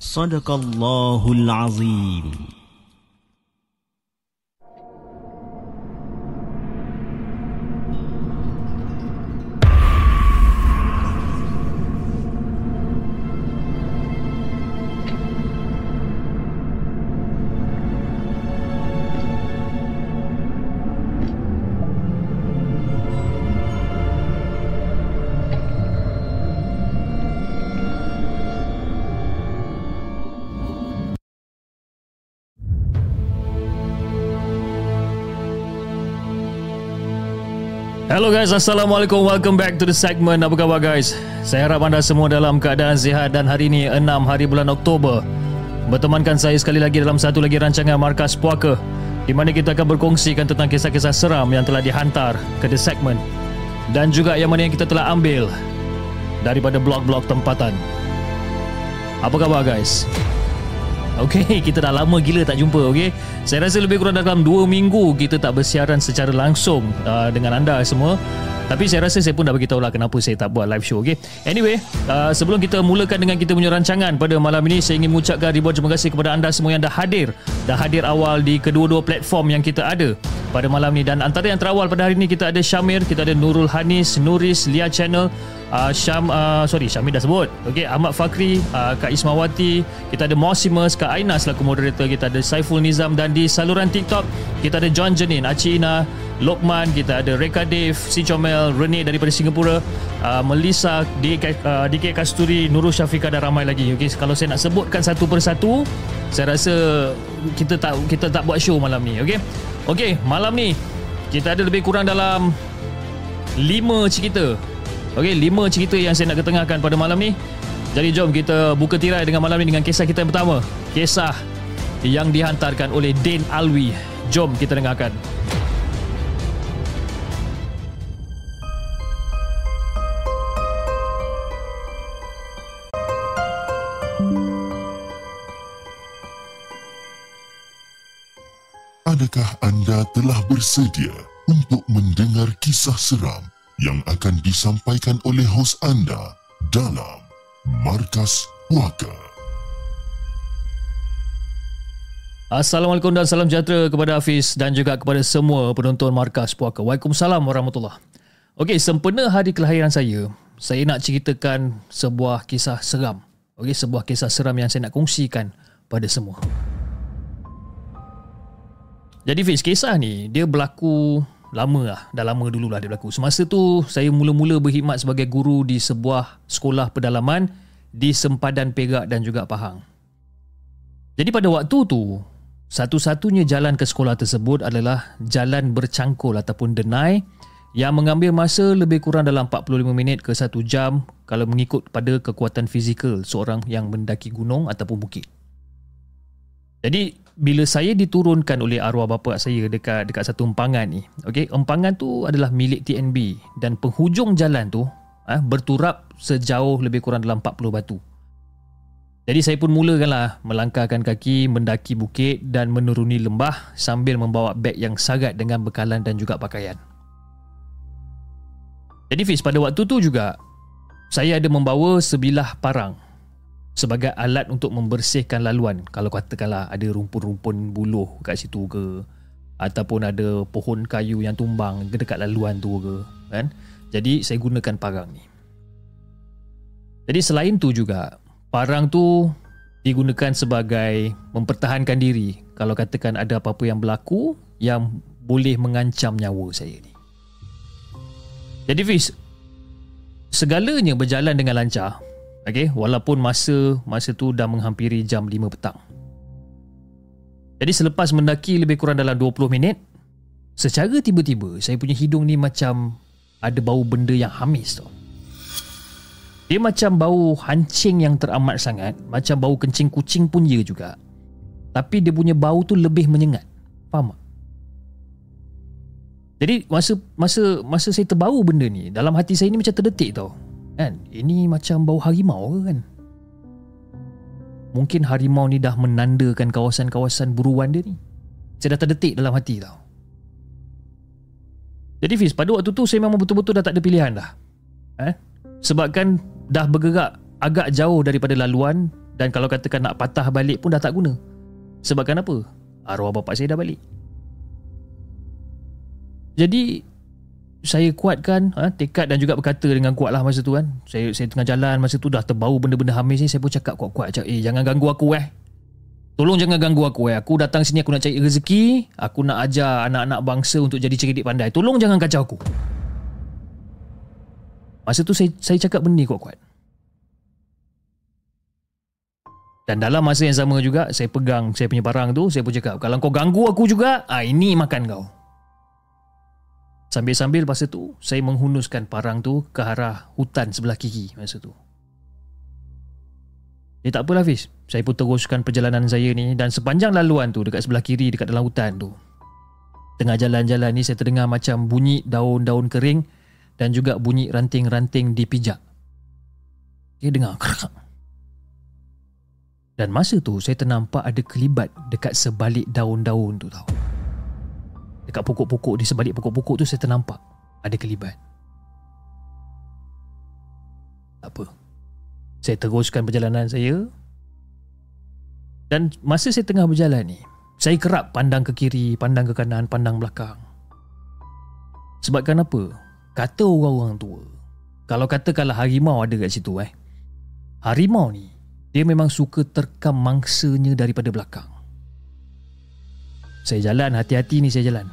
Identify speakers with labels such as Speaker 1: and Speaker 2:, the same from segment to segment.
Speaker 1: صدق الله العظيم.
Speaker 2: Hello guys, Assalamualaikum. Welcome back to the segment. Apa khabar guys? Saya harap anda semua dalam keadaan sihat dan hari ini 6 hari bulan Oktober. Bertemankan saya sekali lagi dalam satu lagi rancangan Markas Puaka di mana kita akan berkongsikan tentang kisah-kisah seram yang telah dihantar ke the segment dan juga yang mana yang kita telah ambil daripada blog-blog tempatan. Apa khabar guys? Okey, kita dah lama gila tak jumpa, okey. Saya rasa lebih kurang dalam 2 minggu kita tak bersiaran secara langsung uh, dengan anda semua. Tapi saya rasa saya pun dah beritahu lah kenapa saya tak buat live show, okey. Anyway, uh, sebelum kita mulakan dengan kita punya rancangan pada malam ini, saya ingin mengucapkan ribuan terima kasih kepada anda semua yang dah hadir. Dah hadir awal di kedua-dua platform yang kita ada pada malam ini. Dan antara yang terawal pada hari ini kita ada Syamir, kita ada Nurul Hanis, Nuris, Lia Channel, uh, Syam uh, sorry Syamil dah sebut. Okey Ahmad Fakri uh, Kak Ismawati kita ada Mosimus Kak Aina selaku moderator kita ada Saiful Nizam dan di saluran TikTok kita ada John Jenin Aci Ina Lokman kita ada Reka Dave Si Comel Rene daripada Singapura uh, Melissa DK, uh, DK Kasturi Nurul Syafiqah dan ramai lagi. Okey kalau saya nak sebutkan satu persatu saya rasa kita tak kita tak buat show malam ni okey? Okey malam ni kita ada lebih kurang dalam 5 cerita Okey, lima cerita yang saya nak ketengahkan pada malam ni. Jadi jom kita buka tirai dengan malam ni dengan kisah kita yang pertama. Kisah yang dihantarkan oleh Din Alwi. Jom kita dengarkan.
Speaker 3: Adakah anda telah bersedia untuk mendengar kisah seram yang akan disampaikan oleh hos anda dalam Markas Puaka?
Speaker 2: Assalamualaikum dan salam sejahtera kepada Hafiz dan juga kepada semua penonton Markas Puaka. Waalaikumsalam warahmatullahi Okey, sempena hari kelahiran saya, saya nak ceritakan sebuah kisah seram. Okey, sebuah kisah seram yang saya nak kongsikan pada semua. Jadi Fiz, kisah ni dia berlaku lama lah. Dah lama dulu lah dia berlaku. Semasa tu saya mula-mula berkhidmat sebagai guru di sebuah sekolah pedalaman di sempadan Perak dan juga Pahang. Jadi pada waktu tu, satu-satunya jalan ke sekolah tersebut adalah jalan bercangkul ataupun denai yang mengambil masa lebih kurang dalam 45 minit ke 1 jam kalau mengikut pada kekuatan fizikal seorang yang mendaki gunung ataupun bukit. Jadi bila saya diturunkan oleh arwah bapa saya dekat dekat satu empangan ni, okey, empangan tu adalah milik TNB dan penghujung jalan tu eh, berturap sejauh lebih kurang dalam 40 batu. Jadi saya pun mulakanlah melangkahkan kaki mendaki bukit dan menuruni lembah sambil membawa beg yang sangat dengan bekalan dan juga pakaian. Jadi Fiz pada waktu tu juga saya ada membawa sebilah parang sebagai alat untuk membersihkan laluan kalau katakanlah ada rumpun-rumpun buluh kat situ ke ataupun ada pohon kayu yang tumbang dekat laluan tu ke kan jadi saya gunakan parang ni jadi selain tu juga parang tu digunakan sebagai mempertahankan diri kalau katakan ada apa-apa yang berlaku yang boleh mengancam nyawa saya ni. Jadi Fiz, segalanya berjalan dengan lancar. Okay, walaupun masa masa tu dah menghampiri jam 5 petang. Jadi selepas mendaki lebih kurang dalam 20 minit, secara tiba-tiba saya punya hidung ni macam ada bau benda yang hamis tau. Dia macam bau hancing yang teramat sangat Macam bau kencing kucing pun dia juga Tapi dia punya bau tu lebih menyengat Faham tak? Jadi masa masa masa saya terbau benda ni Dalam hati saya ni macam terdetik tau Kan? Ini macam bau harimau ke kan? Mungkin harimau ni dah menandakan kawasan-kawasan buruan dia ni Saya dah terdetik dalam hati tau Jadi Fiz, pada waktu tu saya memang betul-betul dah tak ada pilihan dah eh? Sebabkan dah bergerak agak jauh daripada laluan dan kalau katakan nak patah balik pun dah tak guna. Sebabkan apa? Arwah bapa saya dah balik. Jadi saya kuatkan ha, tekad dan juga berkata dengan kuat lah masa tu kan. Saya saya tengah jalan masa tu dah terbau benda-benda hamis ni saya pun cakap kuat-kuat cakap eh jangan ganggu aku eh. Tolong jangan ganggu aku eh. Aku datang sini aku nak cari rezeki, aku nak ajar anak-anak bangsa untuk jadi cerdik pandai. Tolong jangan kacau aku. Masa tu saya saya cakap benda ni kuat-kuat. Dan dalam masa yang sama juga saya pegang saya punya barang tu, saya pun cakap kalau kau ganggu aku juga, ah ini makan kau. Sambil-sambil masa tu saya menghunuskan parang tu ke arah hutan sebelah kiri masa tu. Ya tak apalah Fiz Saya pun teruskan perjalanan saya ni Dan sepanjang laluan tu Dekat sebelah kiri Dekat dalam hutan tu Tengah jalan-jalan ni Saya terdengar macam bunyi daun-daun kering dan juga bunyi ranting-ranting dipijak. Dia dengar kerak. Dan masa tu saya ternampak ada kelibat dekat sebalik daun-daun tu tau. Dekat pokok-pokok di sebalik pokok-pokok tu saya ternampak ada kelibat. Tak apa. Saya teruskan perjalanan saya. Dan masa saya tengah berjalan ni, saya kerap pandang ke kiri, pandang ke kanan, pandang belakang. Sebabkan apa? Kata orang-orang tua Kalau katakanlah harimau ada kat situ eh Harimau ni Dia memang suka terkam mangsanya daripada belakang Saya jalan hati-hati ni saya jalan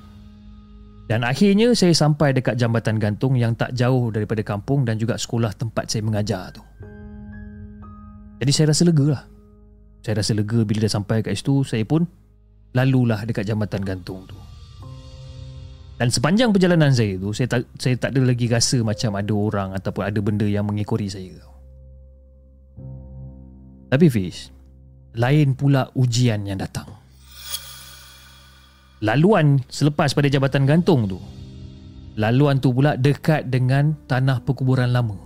Speaker 2: Dan akhirnya saya sampai dekat jambatan gantung Yang tak jauh daripada kampung Dan juga sekolah tempat saya mengajar tu Jadi saya rasa lega lah Saya rasa lega bila dah sampai kat situ Saya pun lalulah dekat jambatan gantung tu dan sepanjang perjalanan saya tu saya tak saya tak ada lagi rasa macam ada orang ataupun ada benda yang mengikori saya. Tapi Fiz, lain pula ujian yang datang. Laluan selepas pada jabatan gantung tu. Laluan tu pula dekat dengan tanah perkuburan lama.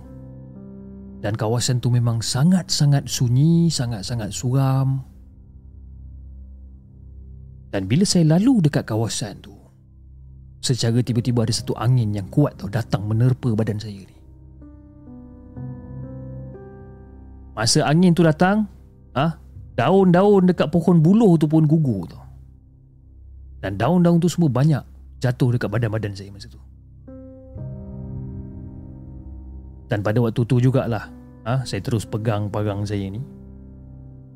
Speaker 2: Dan kawasan tu memang sangat-sangat sunyi, sangat-sangat suram. Dan bila saya lalu dekat kawasan tu, Secara tiba-tiba ada satu angin yang kuat tau datang menerpa badan saya ni. Masa angin tu datang, ah, daun-daun dekat pohon buluh tu pun gugur tau. Dan daun-daun tu semua banyak jatuh dekat badan-badan saya masa tu. Dan pada waktu tu jugalah, ah, saya terus pegang parang saya ni.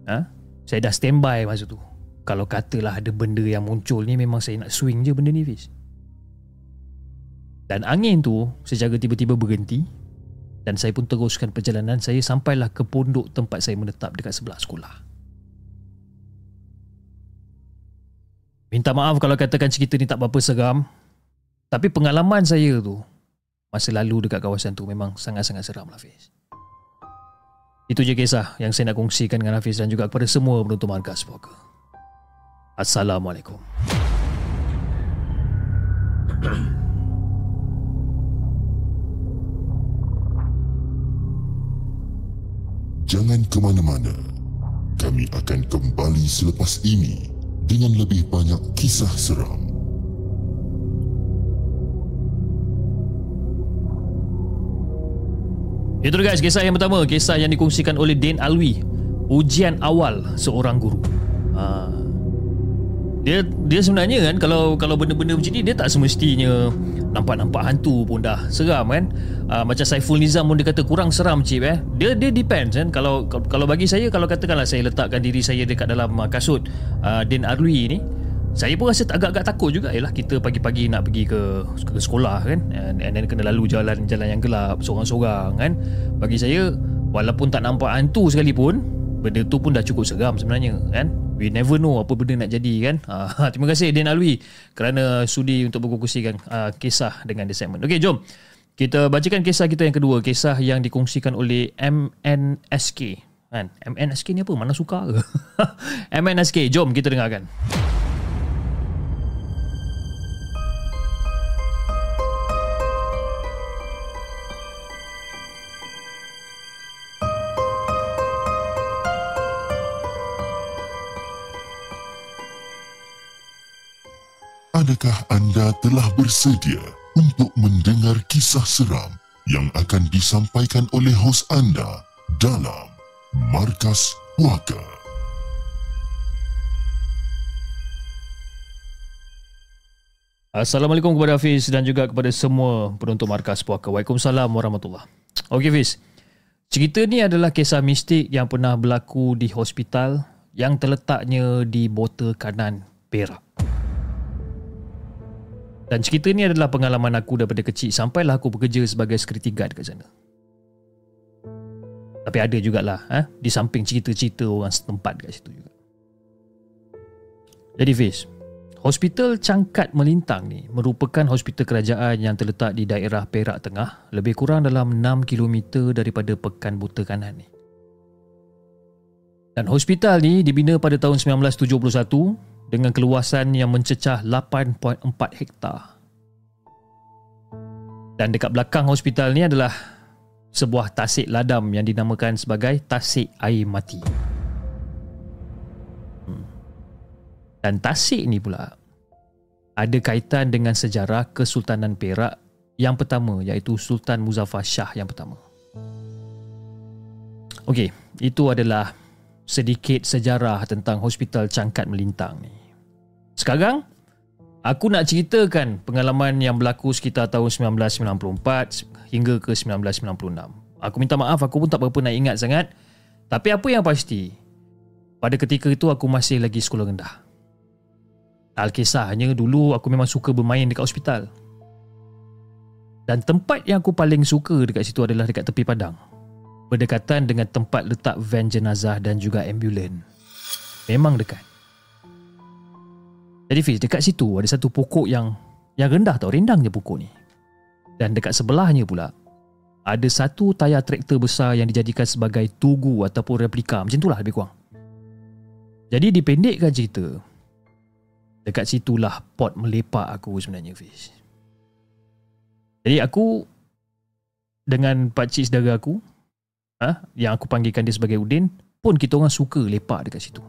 Speaker 2: Ah, saya dah standby masa tu. Kalau katalah ada benda yang muncul ni memang saya nak swing je benda ni Fiz. Dan angin tu secara tiba-tiba berhenti dan saya pun teruskan perjalanan saya sampailah ke pondok tempat saya menetap dekat sebelah sekolah. Minta maaf kalau katakan cerita ni tak berapa seram. Tapi pengalaman saya tu masa lalu dekat kawasan tu memang sangat-sangat seram lah Hafiz. Itu je kisah yang saya nak kongsikan dengan Hafiz dan juga kepada semua penonton Markas Poker. Assalamualaikum.
Speaker 3: Jangan ke mana-mana. Kami akan kembali selepas ini dengan lebih banyak kisah seram.
Speaker 2: Itu guys, kisah yang pertama, kisah yang dikongsikan oleh Din Alwi. Ujian awal seorang guru. Ha. Dia dia sebenarnya kan kalau kalau benda-benda macam ni dia tak semestinya nampak-nampak hantu pun dah seram kan? Uh, macam Saiful Nizam pun dia kata kurang seram cip eh? Dia dia depends kan? Kalau kalau bagi saya kalau katakanlah saya letakkan diri saya dekat dalam uh, kasut uh, Din Arwi ni saya pun rasa agak-agak takut juga. Yalah kita pagi-pagi nak pergi ke, ke sekolah kan? And, and then kena lalu jalan-jalan yang gelap Seorang-seorang kan? Bagi saya Walaupun tak nampak hantu sekalipun Benda tu pun dah cukup seram sebenarnya kan We never know apa benda nak jadi kan uh, Terima kasih Din Alwi Kerana sudi untuk berkongsikan uh, kisah dengan The Segment Okay jom Kita bacakan kisah kita yang kedua Kisah yang dikongsikan oleh MNSK kan? MNSK ni apa? Mana suka ke? MNSK Jom kita dengarkan
Speaker 3: Adakah anda telah bersedia untuk mendengar kisah seram yang akan disampaikan oleh hos anda dalam Markas Puaka?
Speaker 2: Assalamualaikum kepada Hafiz dan juga kepada semua penonton Markas Puaka. Waalaikumsalam warahmatullahi Okey Hafiz, cerita ni adalah kisah mistik yang pernah berlaku di hospital yang terletaknya di botol kanan Perak. Dan cerita ni adalah pengalaman aku daripada kecil sampailah aku bekerja sebagai security guard kat sana. Tapi ada jugalah eh, di samping cerita-cerita orang setempat kat situ juga. Jadi Fiz, Hospital Cangkat Melintang ni merupakan hospital kerajaan yang terletak di daerah Perak Tengah lebih kurang dalam 6 km daripada Pekan Buta Kanan ni. Dan hospital ni dibina pada tahun 1971 dengan keluasan yang mencecah 8.4 hektar. Dan dekat belakang hospital ni adalah sebuah tasik ladam yang dinamakan sebagai tasik air mati. Hmm. Dan tasik ni pula ada kaitan dengan sejarah Kesultanan Perak yang pertama iaitu Sultan Muzaffar Shah yang pertama. Okey, itu adalah sedikit sejarah tentang Hospital Cangkat Melintang ni. Sekarang aku nak ceritakan pengalaman yang berlaku sekitar tahun 1994 hingga ke 1996. Aku minta maaf aku pun tak berapa nak ingat sangat. Tapi apa yang pasti pada ketika itu aku masih lagi sekolah rendah. Alkisahnya dulu aku memang suka bermain dekat hospital. Dan tempat yang aku paling suka dekat situ adalah dekat tepi padang. Berdekatan dengan tempat letak van jenazah dan juga ambulan. Memang dekat. Jadi Fiz, dekat situ ada satu pokok yang yang rendah tau, rendang je pokok ni. Dan dekat sebelahnya pula, ada satu tayar traktor besar yang dijadikan sebagai tugu ataupun replika. Macam itulah lebih kurang. Jadi dipendekkan cerita, dekat situlah pot melepak aku sebenarnya Fiz. Jadi aku dengan pakcik saudara aku, ha, yang aku panggilkan dia sebagai Udin, pun kita orang suka lepak dekat situ.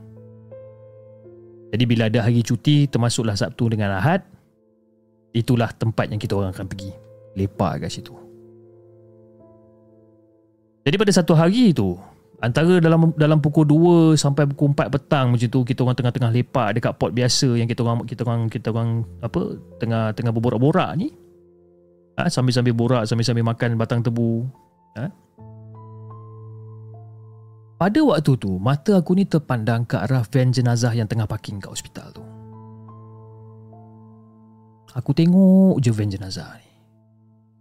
Speaker 2: Jadi bila ada hari cuti termasuklah Sabtu dengan Ahad, itulah tempat yang kita orang akan pergi. Lepak kat situ. Jadi pada satu hari tu, antara dalam dalam pukul 2 sampai pukul 4 petang macam tu kita orang tengah-tengah lepak dekat pot biasa yang kita orang kita orang kita orang apa tengah tengah berborak-borak ni. Ha, sambil-sambil borak, sambil-sambil makan batang tebu. Ha? Pada waktu tu, mata aku ni terpandang ke arah van jenazah yang tengah parking kat hospital tu. Aku tengok je van jenazah ni.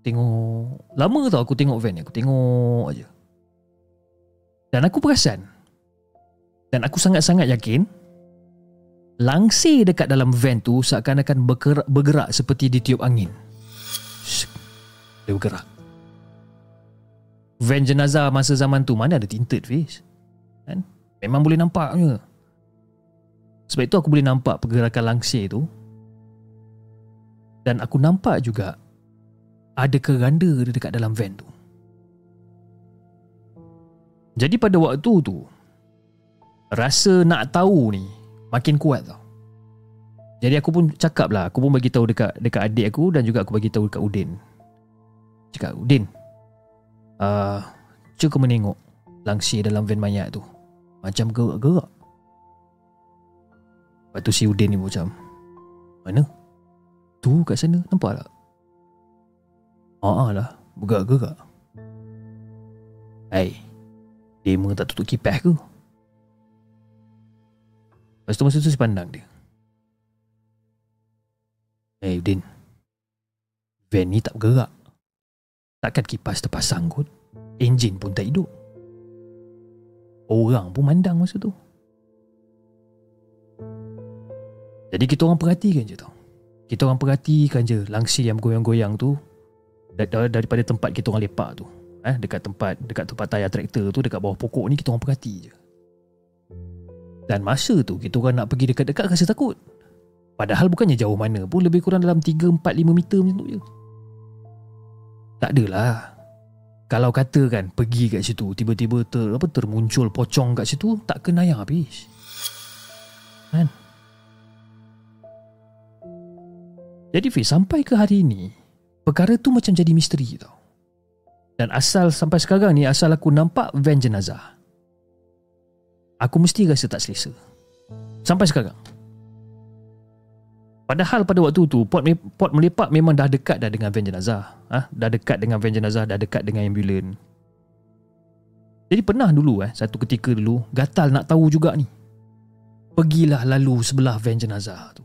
Speaker 2: Tengok... Lama tau aku tengok van ni. Aku tengok aja. Dan aku perasan. Dan aku sangat-sangat yakin. Langsir dekat dalam van tu seakan-akan bergerak, bergerak seperti ditiup angin. Dia bergerak. Van jenazah masa zaman tu mana ada tinted face? Kan? Memang boleh nampaknya Sebab itu aku boleh nampak pergerakan langsir tu. Dan aku nampak juga Ada keranda dekat dalam van tu. Jadi pada waktu tu Rasa nak tahu ni Makin kuat tau. Jadi aku pun cakap lah Aku pun bagi tahu dekat dekat adik aku Dan juga aku bagi tahu dekat Udin. Cakap Udin uh, Cuba menengok Langsir dalam van mayat tu macam gerak-gerak. Lepas tu si Udin ni macam Mana? Tu kat sana? Nampak tak? Haa lah. Bergerak-gerak. Dia memang tak tutup kipas ke? Lepas tu masa tu saya pandang dia. Hei Din Van ni tak bergerak. Takkan kipas terpasang kot. Enjin pun tak hidup Orang pun mandang masa tu. Jadi kita orang perhatikan je tau. Kita orang perhatikan je Langsir yang goyang-goyang tu. Daripada tempat kita orang lepak tu. Eh, Dekat tempat Dekat tempat tayar traktor tu Dekat bawah pokok ni Kita orang perhati je. Dan masa tu Kita orang nak pergi dekat-dekat Rasa takut. Padahal bukannya jauh mana pun Lebih kurang dalam 3, 4, 5 meter macam tu je. Tak adalah kalau katakan pergi kat situ tiba-tiba ter apa termuncul pocong kat situ tak kena yang habis. Kan? Jadi Fiz sampai ke hari ini perkara tu macam jadi misteri tau. Dan asal sampai sekarang ni asal aku nampak van jenazah. Aku mesti rasa tak selesa. Sampai sekarang. Padahal pada waktu tu pot, pot melepak memang dah dekat dah dengan van jenazah. Ha? Dah dekat dengan van jenazah, dah dekat dengan ambulan. Jadi pernah dulu eh, satu ketika dulu, gatal nak tahu juga ni. Pergilah lalu sebelah van jenazah tu.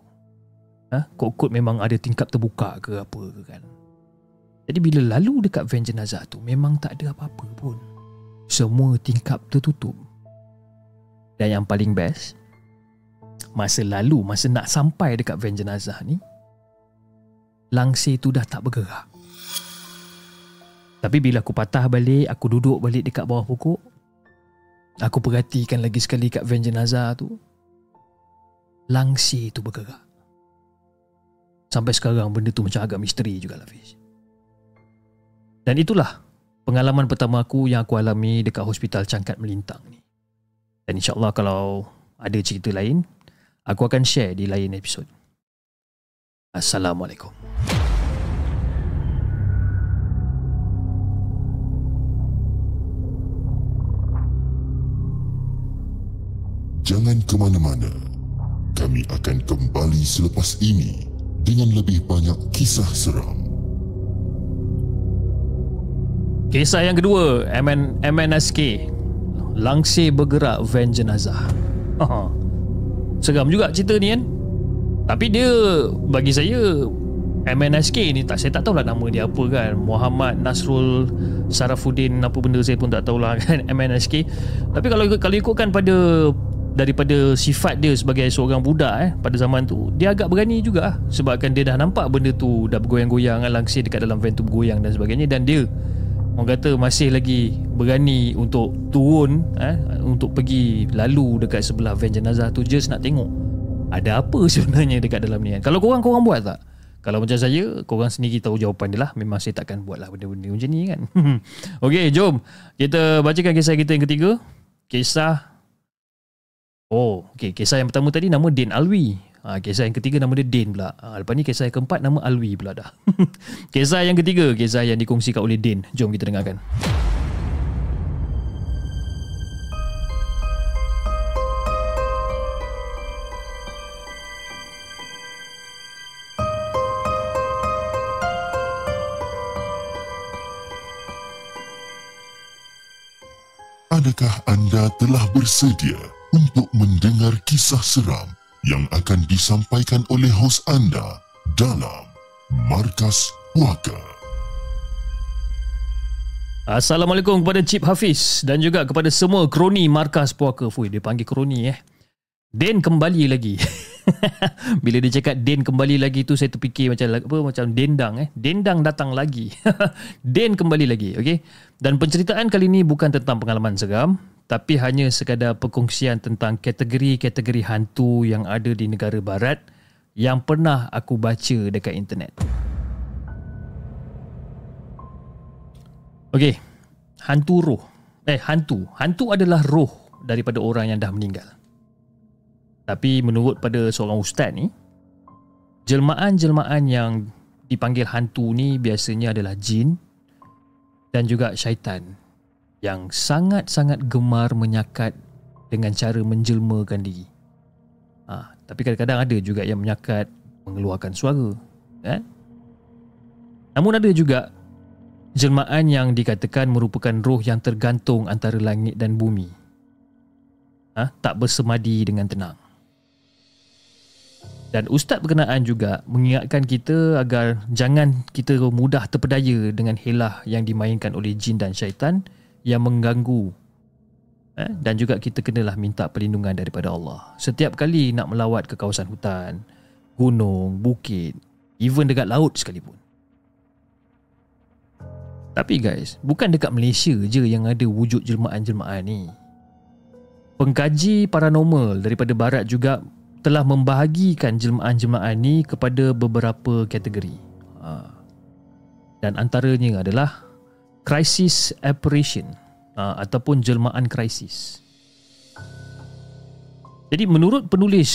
Speaker 2: Ha? Kok-kok memang ada tingkap terbuka ke apa ke kan. Jadi bila lalu dekat van jenazah tu, memang tak ada apa-apa pun. Semua tingkap tertutup. Dan yang paling best, masa lalu masa nak sampai dekat van jenazah ni langsir tu dah tak bergerak. Tapi bila aku patah balik aku duduk balik dekat bawah pokok aku perhatikan lagi sekali kat van jenazah tu langsir tu bergerak. Sampai sekarang benda tu macam agak misteri juga lah Fiz. Dan itulah pengalaman pertama aku yang aku alami dekat hospital Cangkat Melintang ni. Dan insyaAllah kalau ada cerita lain Aku akan share di lain episod. Assalamualaikum.
Speaker 3: Jangan ke mana-mana. Kami akan kembali selepas ini dengan lebih banyak kisah seram.
Speaker 2: Kisah yang kedua, MN, MNSK. Langsir bergerak van jenazah. Seram juga cerita ni kan? Tapi dia Bagi saya MNSK ni tak Saya tak tahulah nama dia apa kan? Muhammad Nasrul Sarafuddin Apa benda saya pun tak tahulah kan? MNSK Tapi kalau kalau ikutkan pada Daripada sifat dia sebagai seorang budak eh Pada zaman tu Dia agak berani juga lah Sebabkan dia dah nampak benda tu Dah bergoyang-goyang kan, Langsir dekat dalam van tu bergoyang dan sebagainya. Dan dia Orang kata masih lagi berani untuk turun eh, Untuk pergi lalu dekat sebelah van jenazah tu Just nak tengok Ada apa sebenarnya dekat dalam ni kan Kalau korang, korang buat tak? Kalau macam saya, korang sendiri tahu jawapan dia lah Memang saya takkan buat lah benda-benda macam ni kan Okay, jom Kita bacakan kisah kita yang ketiga Kisah Oh, okay. Kisah yang pertama tadi nama Din Alwi Ha, kisah yang ketiga nama dia Din pula. Ha, lepas ni kisah yang keempat nama Alwi pula dah. kisah yang ketiga, kisah yang dikongsikan oleh Din. Jom kita dengarkan.
Speaker 3: Adakah anda telah bersedia untuk mendengar kisah seram yang akan disampaikan oleh hos anda dalam Markas Puaka.
Speaker 2: Assalamualaikum kepada Cip Hafiz dan juga kepada semua kroni Markas Puaka. Fui, dia panggil kroni eh. Den kembali lagi. Bila dia cakap Den kembali lagi tu saya terfikir macam apa macam dendang eh. Dendang datang lagi. Den kembali lagi, okey. Dan penceritaan kali ini bukan tentang pengalaman seram, tapi hanya sekadar perkongsian tentang kategori-kategori hantu yang ada di negara barat yang pernah aku baca dekat internet. Okey, hantu roh. Eh, hantu. Hantu adalah roh daripada orang yang dah meninggal. Tapi menurut pada seorang ustaz ni, jelmaan-jelmaan yang dipanggil hantu ni biasanya adalah jin dan juga syaitan yang sangat-sangat gemar menyakat dengan cara menjelmakan diri. Ha, tapi kadang-kadang ada juga yang menyakat mengeluarkan suara. Kan? Namun ada juga jelmaan yang dikatakan merupakan roh yang tergantung antara langit dan bumi. Ha? Tak bersemadi dengan tenang. Dan ustaz berkenaan juga mengingatkan kita agar jangan kita mudah terpedaya dengan helah yang dimainkan oleh jin dan syaitan yang mengganggu eh? dan juga kita kenalah minta perlindungan daripada Allah setiap kali nak melawat ke kawasan hutan gunung, bukit even dekat laut sekalipun tapi guys bukan dekat Malaysia je yang ada wujud jelmaan-jelmaan ni pengkaji paranormal daripada barat juga telah membahagikan jelmaan-jelmaan ni kepada beberapa kategori ha. dan antaranya adalah crisis apparition uh, ataupun jelmaan krisis. Jadi menurut penulis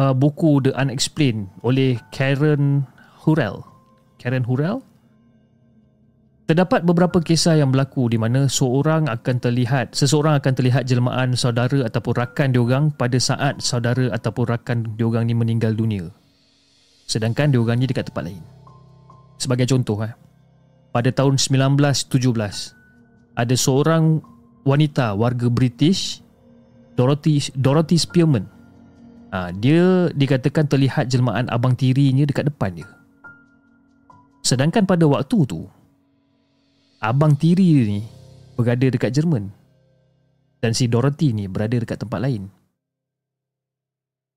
Speaker 2: uh, buku The Unexplained oleh Karen Hurrell, Karen Hurrell, terdapat beberapa kisah yang berlaku di mana seorang akan terlihat, seseorang akan terlihat jelmaan saudara ataupun rakan diorang pada saat saudara ataupun rakan diorang ni meninggal dunia. Sedangkan diorang ni dekat tempat lain. Sebagai contoh, eh, pada tahun 1917 ada seorang wanita warga British Dorothy Dorothy Spearman. Ha, dia dikatakan terlihat jelmaan abang tirinya dekat depan dia. Sedangkan pada waktu tu abang tiri ni berada dekat Jerman dan si Dorothy ni berada dekat tempat lain.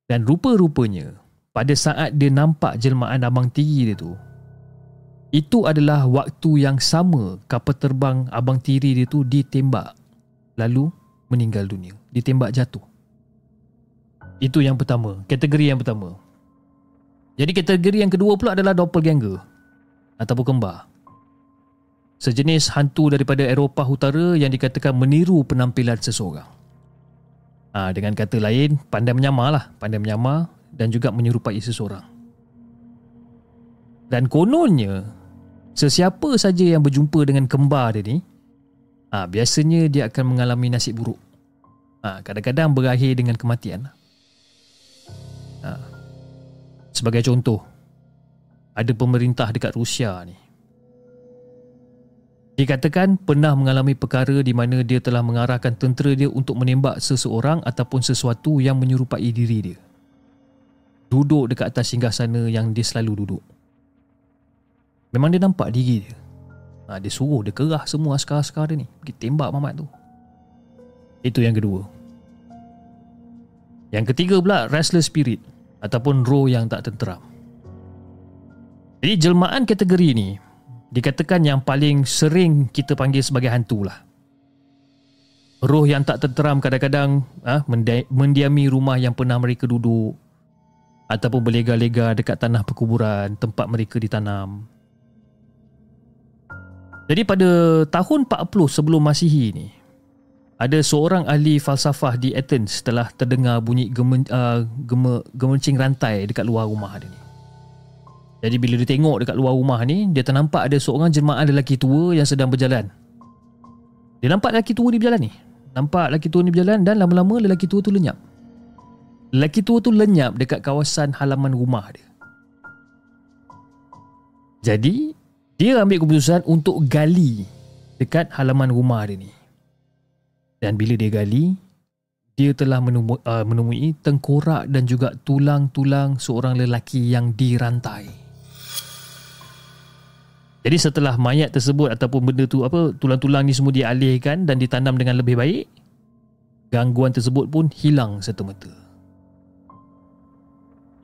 Speaker 2: Dan rupa-rupanya pada saat dia nampak jelmaan abang tiri dia tu itu adalah waktu yang sama kapal terbang abang tiri dia tu ditembak lalu meninggal dunia. Ditembak jatuh. Itu yang pertama, kategori yang pertama. Jadi kategori yang kedua pula adalah doppelganger ataupun kembar. Sejenis hantu daripada Eropah Utara yang dikatakan meniru penampilan seseorang. Ha, dengan kata lain, pandai menyamar lah. Pandai menyamar dan juga menyerupai seseorang. Dan kononnya, Sesiapa saja yang berjumpa dengan kembar dia ni ha, Biasanya dia akan mengalami nasib buruk ha, Kadang-kadang berakhir dengan kematian ha. Sebagai contoh Ada pemerintah dekat Rusia ni Dikatakan pernah mengalami perkara di mana dia telah mengarahkan tentera dia untuk menembak seseorang ataupun sesuatu yang menyerupai diri dia. Duduk dekat atas singgah sana yang dia selalu duduk. Memang dia nampak diri dia. Ha, Dia suruh dia kerah semua askar-askar dia ni. Pergi tembak Mamat tu. Itu yang kedua. Yang ketiga pula Restless spirit Ataupun roh yang tak tenteram. Jadi jelmaan kategori ni Dikatakan yang paling sering kita panggil sebagai hantu lah. Roh yang tak tenteram kadang-kadang ha, mendiami rumah yang pernah mereka duduk ataupun berlega-lega dekat tanah perkuburan tempat mereka ditanam jadi pada tahun 40 sebelum Masihi ni ada seorang ahli falsafah di Athens telah terdengar bunyi gemen, uh, geme, gemencing rantai dekat luar rumah dia ni. Jadi bila dia tengok dekat luar rumah ni, dia ternampak ada seorang jemaah lelaki tua yang sedang berjalan. Dia nampak lelaki tua ni berjalan ni. Nampak lelaki tua ni berjalan dan lama-lama lelaki tua tu lenyap. Lelaki tua tu lenyap dekat kawasan halaman rumah dia. Jadi dia ambil keputusan untuk gali dekat halaman rumah dia ni. Dan bila dia gali, dia telah menemui, uh, menemui tengkorak dan juga tulang-tulang seorang lelaki yang dirantai. Jadi setelah mayat tersebut ataupun benda tu apa tulang-tulang ni semua dialihkan dan ditanam dengan lebih baik, gangguan tersebut pun hilang serta-merta.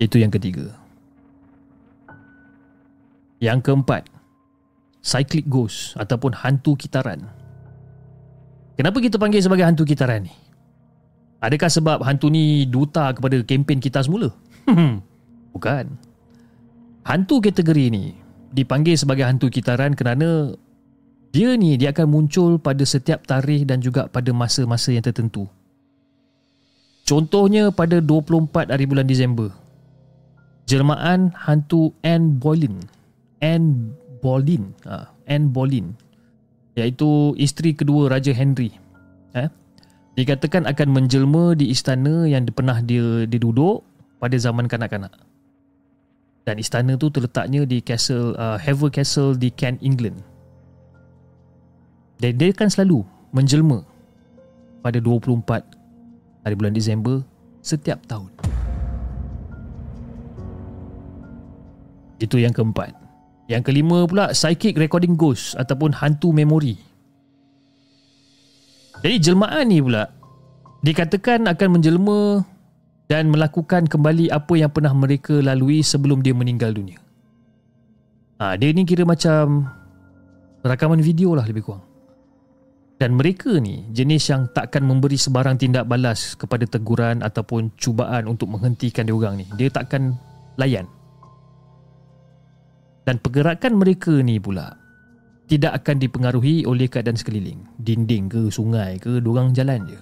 Speaker 2: Itu yang ketiga. Yang keempat, cyclic ghost ataupun hantu kitaran. Kenapa kita panggil sebagai hantu kitaran ni? Adakah sebab hantu ni duta kepada kempen kita semula? Bukan. Hantu kategori ni dipanggil sebagai hantu kitaran kerana dia ni dia akan muncul pada setiap tarikh dan juga pada masa-masa yang tertentu. Contohnya pada 24 hari bulan Disember. Jelmaan hantu Anne Boleyn. Anne Boleyn ha, Anne Boleyn iaitu isteri kedua Raja Henry. Eh, dikatakan akan menjelma di istana yang pernah dia, dia duduk pada zaman kanak-kanak. Dan istana tu terletaknya di Castle uh, Hever Castle di Kent, England. Dan dia kan selalu menjelma pada 24 hari bulan Disember setiap tahun. Itu yang keempat. Yang kelima pula psychic recording ghost ataupun hantu memori. Jadi jelmaan ni pula dikatakan akan menjelma dan melakukan kembali apa yang pernah mereka lalui sebelum dia meninggal dunia. Ha, dia ni kira macam rakaman video lah lebih kurang. Dan mereka ni jenis yang takkan memberi sebarang tindak balas kepada teguran ataupun cubaan untuk menghentikan dia orang ni. Dia takkan layan. Dan pergerakan mereka ni pula tidak akan dipengaruhi oleh keadaan sekeliling. Dinding ke sungai ke, diorang jalan je.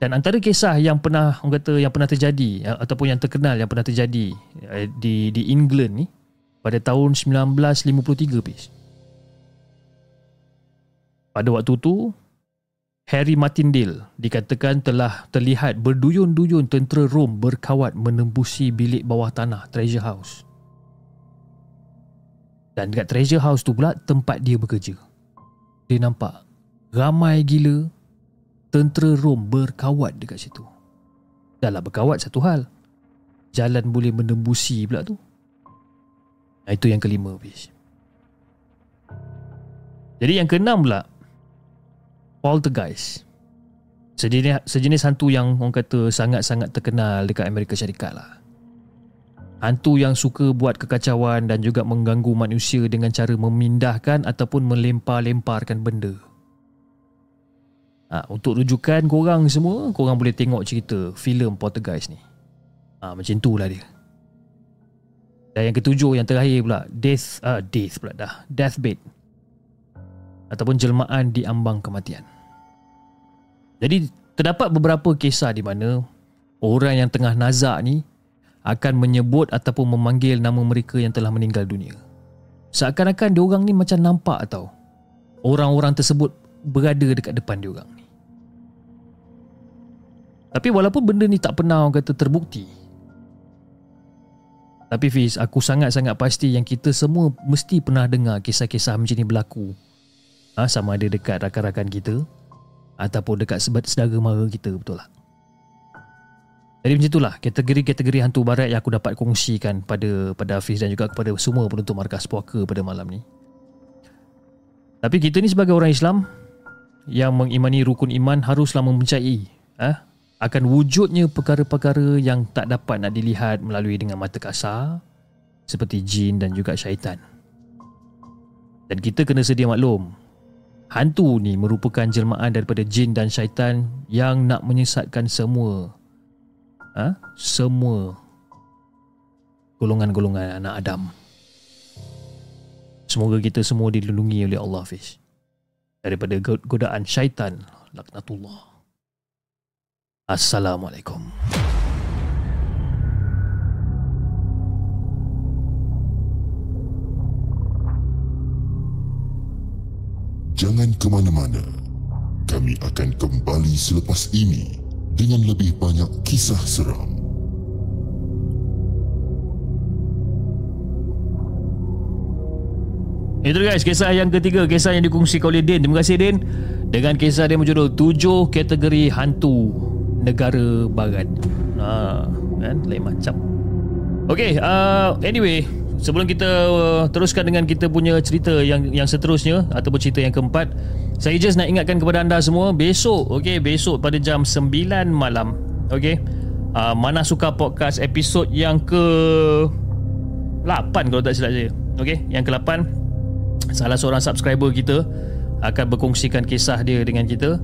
Speaker 2: Dan antara kisah yang pernah orang kata yang pernah terjadi ya, ataupun yang terkenal yang pernah terjadi eh, di di England ni pada tahun 1953 bis. Pada waktu tu, Harry Martindale dikatakan telah terlihat berduyun-duyun tentera Rom berkawat menembusi bilik bawah tanah Treasure House. Dan dekat Treasure House tu pula tempat dia bekerja. Dia nampak ramai gila tentera Rom berkawat dekat situ. Dah lah berkawat satu hal. Jalan boleh menembusi pula tu. Nah, itu yang kelima, bis. Jadi yang keenam pula, poltergeist. Sejenis, sejenis hantu yang orang kata sangat-sangat terkenal dekat Amerika Syarikat lah. Hantu yang suka buat kekacauan dan juga mengganggu manusia dengan cara memindahkan ataupun melempar-lemparkan benda. Ha, untuk rujukan korang semua, korang boleh tengok cerita filem Poltergeist ni. Ha, macam tu lah dia. Dan yang ketujuh, yang terakhir pula, Death, uh, Death pula dah, Deathbed. Ataupun jelmaan di ambang kematian. Jadi terdapat beberapa kisah di mana orang yang tengah nazak ni akan menyebut ataupun memanggil nama mereka yang telah meninggal dunia. Seakan-akan diorang ni macam nampak tau. Orang-orang tersebut berada dekat depan diorang ni. Tapi walaupun benda ni tak pernah orang kata terbukti. Tapi Fiz, aku sangat-sangat pasti yang kita semua mesti pernah dengar kisah-kisah macam ni berlaku. Ha, sama ada dekat rakan-rakan kita ataupun dekat saudara mara kita betul lah. Jadi macam itulah kategori-kategori hantu barat yang aku dapat kongsikan pada pada Hafiz dan juga kepada semua penonton markas puaka pada malam ni. Tapi kita ni sebagai orang Islam yang mengimani rukun iman haruslah mempercayai eh, akan wujudnya perkara-perkara yang tak dapat nak dilihat melalui dengan mata kasar seperti jin dan juga syaitan. Dan kita kena sedia maklum Hantu ni merupakan jelmaan daripada jin dan syaitan yang nak menyesatkan semua ha? semua golongan-golongan anak Adam. Semoga kita semua dilindungi oleh Allah Fish daripada godaan syaitan laknatullah. Assalamualaikum.
Speaker 3: Jangan ke mana-mana. Kami akan kembali selepas ini dengan lebih banyak kisah seram.
Speaker 2: Itu guys, kisah yang ketiga, kisah yang dikongsikan oleh Din. Terima kasih Din. Dengan kisah dia berjudul tujuh kategori hantu negara barat. Ha, kan? Lain macam. Okay, uh, anyway, sebelum kita uh, teruskan dengan kita punya cerita yang yang seterusnya ataupun cerita yang keempat saya just nak ingatkan kepada anda semua besok okey besok pada jam 9 malam okey uh, mana suka podcast episod yang ke 8 kalau tak silap saya okey yang ke 8 salah seorang subscriber kita akan berkongsikan kisah dia dengan kita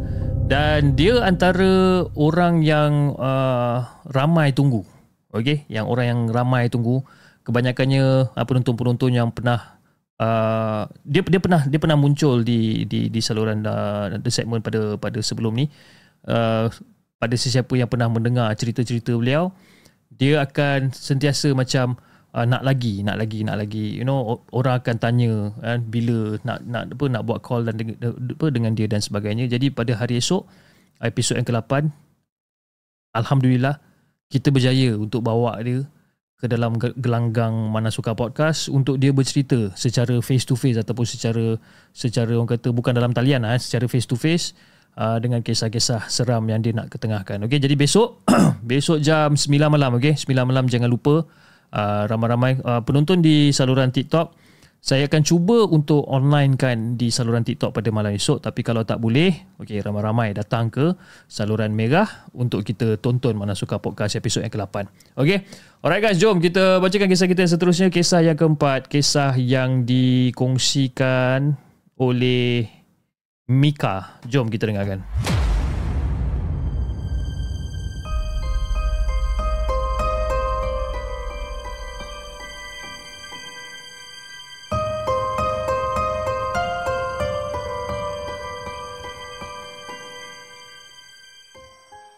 Speaker 2: dan dia antara orang yang uh, ramai tunggu okey yang orang yang ramai tunggu kebanyakannya uh, penonton-penonton yang pernah uh, dia dia pernah dia pernah muncul di di di saluran uh, the segment pada pada sebelum ni. Uh, pada sesiapa yang pernah mendengar cerita-cerita beliau dia akan sentiasa macam uh, nak lagi nak lagi nak lagi. You know orang akan tanya kan bila nak nak apa nak buat call dan apa dengan dia dan sebagainya. Jadi pada hari esok episod yang ke-8 alhamdulillah kita berjaya untuk bawa dia ke dalam ge- gelanggang mana suka podcast untuk dia bercerita secara face to face ataupun secara secara orang kata bukan dalam talian eh, secara face to face dengan kisah-kisah seram yang dia nak ketengahkan. Okey, jadi besok besok jam 9 malam okey, 9 malam jangan lupa uh, ramai-ramai uh, penonton di saluran TikTok saya akan cuba untuk online kan di saluran TikTok pada malam esok. Tapi kalau tak boleh okey ramai-ramai datang ke saluran merah untuk kita tonton mana suka podcast episod yang ke-8 okey alright guys jom kita bacakan kisah kita yang seterusnya. Kisah yang keempat kisah yang dikongsikan oleh Mika. Jom kita dengarkan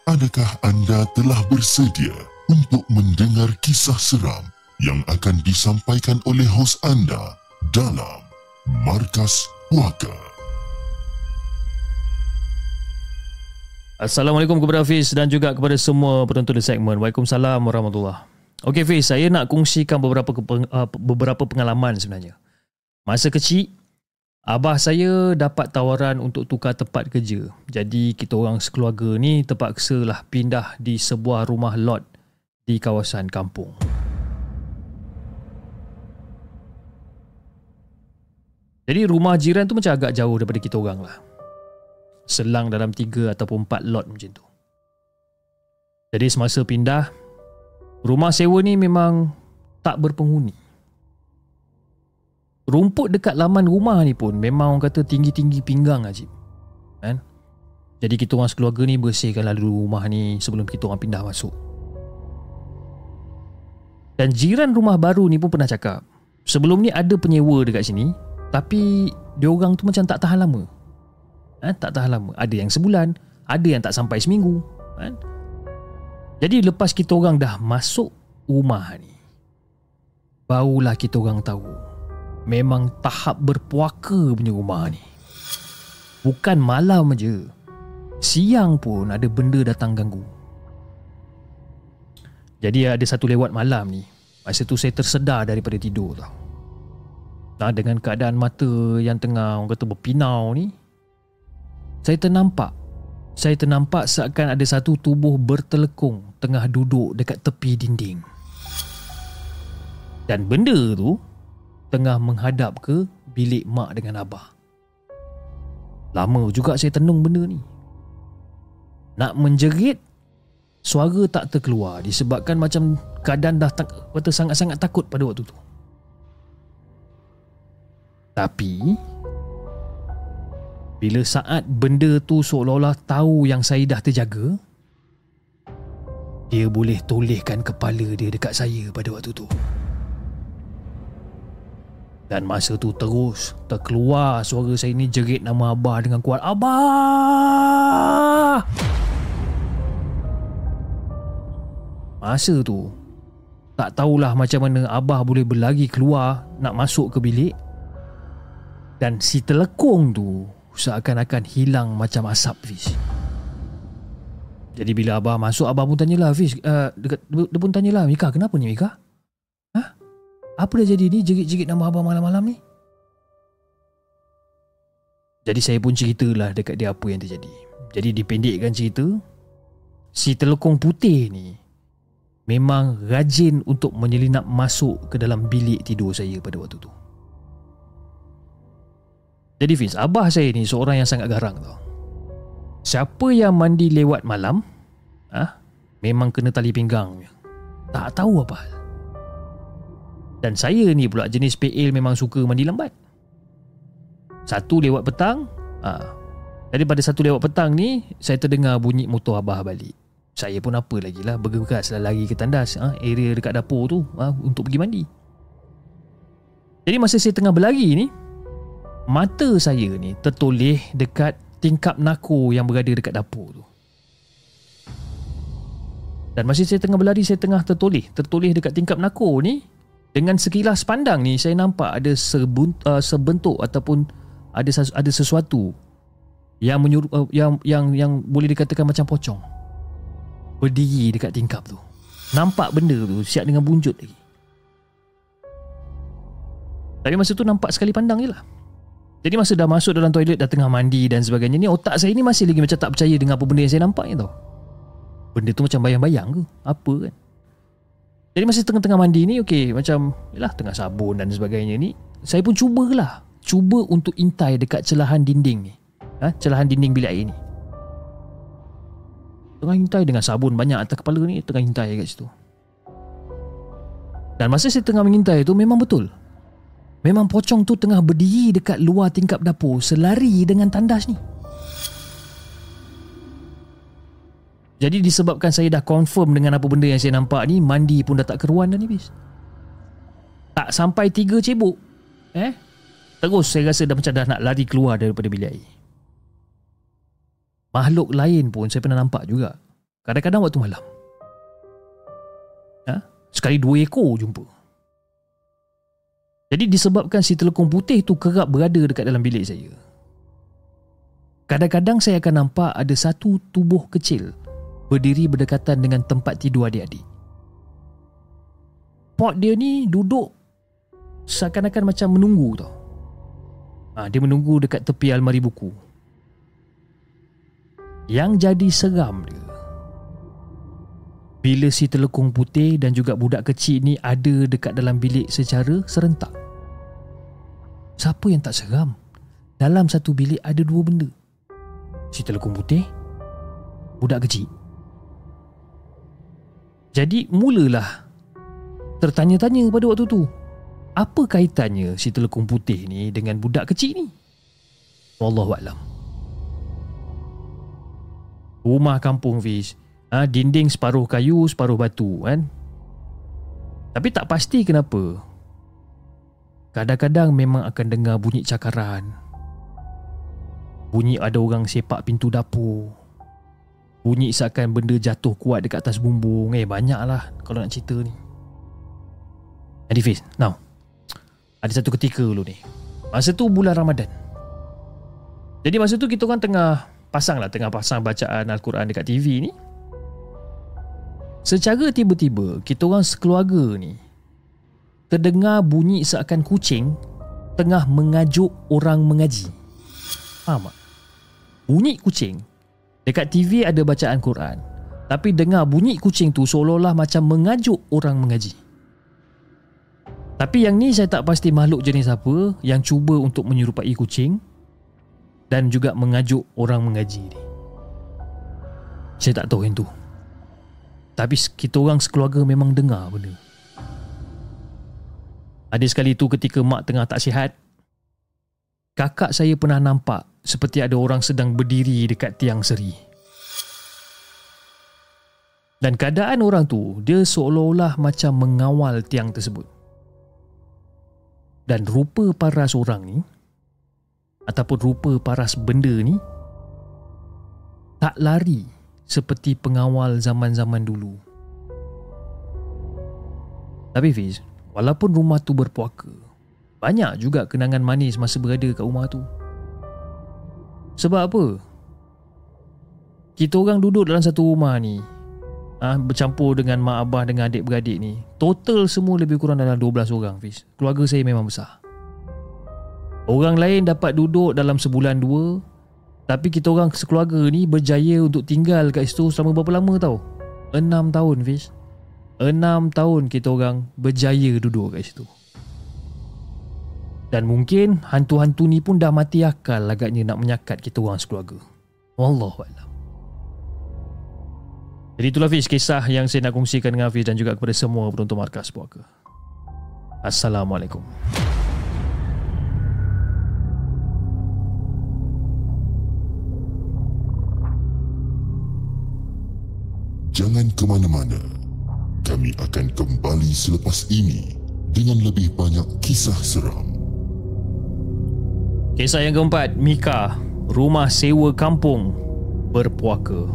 Speaker 3: Adakah anda telah bersedia untuk mendengar kisah seram yang akan disampaikan oleh hos anda dalam Markas Puaka?
Speaker 2: Assalamualaikum kepada Hafiz dan juga kepada semua penonton di segmen. Waalaikumsalam warahmatullahi Okey Fiz, saya nak kongsikan beberapa uh, beberapa pengalaman sebenarnya. Masa kecil, abah saya dapat tawaran untuk tukar tempat kerja. Jadi kita orang sekeluarga ni terpaksa lah pindah di sebuah rumah lot di kawasan kampung. Jadi rumah jiran tu macam agak jauh daripada kita orang lah. Selang dalam tiga ataupun empat lot macam tu. Jadi semasa pindah, rumah sewa ni memang tak berpenghuni. Rumput dekat laman rumah ni pun memang orang kata tinggi-tinggi pinggang Ajib. Kan? Jadi kita orang sekeluarga ni bersihkan lalu rumah ni sebelum kita orang pindah masuk. Dan jiran rumah baru ni pun pernah cakap, sebelum ni ada penyewa dekat sini, tapi dia orang tu macam tak tahan lama. Ha? tak tahan lama. Ada yang sebulan, ada yang tak sampai seminggu. Kan? Jadi lepas kita orang dah masuk rumah ni, barulah kita orang tahu memang tahap berpuaka punya rumah ni. Bukan malam aja. Siang pun ada benda datang ganggu. Jadi ada satu lewat malam ni. Masa tu saya tersedar daripada tidur tau. Nah, dengan keadaan mata yang tengah orang kata berpinau ni. Saya ternampak. Saya ternampak seakan ada satu tubuh bertelekung tengah duduk dekat tepi dinding. Dan benda tu tengah menghadap ke bilik mak dengan abah. Lama juga saya tenung benda ni. Nak menjerit, suara tak terkeluar disebabkan macam keadaan dah tak, kata sangat-sangat takut pada waktu tu. Tapi, bila saat benda tu seolah-olah tahu yang saya dah terjaga, dia boleh tolehkan kepala dia dekat saya pada waktu tu. Dan masa tu terus terkeluar suara saya ni jerit nama Abah dengan kuat. Abah! Masa tu, tak tahulah macam mana Abah boleh berlari keluar nak masuk ke bilik. Dan si telekung tu seakan-akan hilang macam asap Fiz. Jadi bila Abah masuk, Abah pun tanyalah Fiz. Uh, dia, pun tanyalah, Mika kenapa ni Mika? Apa dah jadi ni jerit-jerit nama abang malam-malam ni? Jadi saya pun ceritalah dekat dia apa yang terjadi. Jadi dipendekkan cerita, si telekong putih ni memang rajin untuk menyelinap masuk ke dalam bilik tidur saya pada waktu tu. Jadi Fiz, abah saya ni seorang yang sangat garang tau. Siapa yang mandi lewat malam, ah, memang kena tali pinggang. Tak tahu apa hal. Dan saya ni pula jenis PL memang suka mandi lambat. Satu lewat petang, ha. Jadi pada satu lewat petang ni, saya terdengar bunyi motor abah balik. Saya pun apa lagi lah, bergegas lah lari ke tandas, ha, area dekat dapur tu ha, untuk pergi mandi. Jadi masa saya tengah berlari ni, mata saya ni tertoleh dekat tingkap nako yang berada dekat dapur tu. Dan masa saya tengah berlari, saya tengah tertoleh. Tertoleh dekat tingkap nako ni, dengan sekilas pandang ni saya nampak ada sebun, uh, sebentuk ataupun ada ada sesuatu yang menyuruh uh, yang yang yang boleh dikatakan macam pocong berdiri dekat tingkap tu Nampak benda tu siap dengan bunjut lagi. Tapi masa tu nampak sekali pandang je lah. Jadi masa dah masuk dalam toilet dah tengah mandi dan sebagainya ni otak saya ni masih lagi macam tak percaya dengan apa benda yang saya nampak ni tau. Benda tu macam bayang-bayang ke? Apa kan? Jadi masa tengah-tengah mandi ni okey macam yalah tengah sabun dan sebagainya ni saya pun cubalah cuba untuk intai dekat celahan dinding ni. Ha? Celahan dinding bilik air ni. Tengah hintai dengan sabun banyak atas kepala ni Tengah hintai kat situ Dan masa saya tengah mengintai tu Memang betul Memang pocong tu tengah berdiri Dekat luar tingkap dapur Selari dengan tandas ni Jadi disebabkan saya dah confirm Dengan apa benda yang saya nampak ni Mandi pun dah tak keruan dah ni bis Tak sampai tiga cebok Eh Terus saya rasa dah macam dah nak lari keluar daripada bilik air Makhluk lain pun saya pernah nampak juga. Kadang-kadang waktu malam. Ha? Sekali dua ekor jumpa. Jadi disebabkan si telekong putih tu kerap berada dekat dalam bilik saya. Kadang-kadang saya akan nampak ada satu tubuh kecil berdiri berdekatan dengan tempat tidur adik-adik. Pot dia ni duduk seakan-akan macam menunggu tau. Ha, dia menunggu dekat tepi almari buku. Yang jadi seram dia Bila si telekung putih dan juga budak kecil ni ada dekat dalam bilik secara serentak Siapa yang tak seram? Dalam satu bilik ada dua benda Si telekung putih Budak kecil Jadi mulalah Tertanya-tanya pada waktu tu. Apa kaitannya si telekung putih ni dengan budak kecil ni? Wallahualam. Rumah kampung Fiz. Ha, Dinding separuh kayu Separuh batu kan? Tapi tak pasti kenapa. Kadang-kadang memang akan dengar bunyi cakaran. Bunyi ada orang sepak pintu dapur Bunyi seakan benda jatuh kuat dekat atas bumbung. Eh banyak lah kalau nak cerita ni. Jadi Fiz, now. Ada satu ketika dulu ni. Masa tu bulan Ramadan. Jadi masa tu kita orang tengah pasang lah tengah pasang bacaan Al-Quran dekat TV ni. Secara tiba-tiba kita orang sekeluarga ni terdengar bunyi seakan kucing tengah mengajuk orang mengaji. Faham tak? Bunyi kucing dekat TV ada bacaan Quran tapi dengar bunyi kucing tu seolah-olah macam mengajuk orang mengaji. Tapi yang ni saya tak pasti makhluk jenis apa yang cuba untuk menyerupai kucing dan juga mengajuk orang mengaji ni. Saya tak tahu yang tu. Tapi kita orang sekeluarga memang dengar benda. Ada sekali tu ketika mak tengah tak sihat, kakak saya pernah nampak seperti ada orang sedang berdiri dekat tiang seri. Dan keadaan orang tu, dia seolah-olah macam mengawal tiang tersebut. Dan rupa paras orang ni, ataupun rupa paras benda ni tak lari seperti pengawal zaman-zaman dulu. Tapi Fiz, walaupun rumah tu berpuaka, banyak juga kenangan manis masa berada kat rumah tu. Sebab apa? Kita orang duduk dalam satu rumah ni ah ha, Bercampur dengan mak abah dengan adik-beradik ni Total semua lebih kurang dalam 12 orang Fiz Keluarga saya memang besar Orang lain dapat duduk dalam sebulan dua Tapi kita orang sekeluarga ni berjaya untuk tinggal kat situ selama berapa lama tau? Enam tahun Fiz Enam tahun kita orang berjaya duduk kat situ Dan mungkin hantu-hantu ni pun dah mati akal agaknya nak menyakat kita orang sekeluarga Wallahualam Jadi itulah Fiz kisah yang saya nak kongsikan dengan Fiz dan juga kepada semua penonton Markas Puaka Assalamualaikum
Speaker 3: Jangan ke mana-mana. Kami akan kembali selepas ini dengan lebih banyak kisah seram.
Speaker 2: Kisah yang keempat, Mika, rumah sewa kampung berpuaka.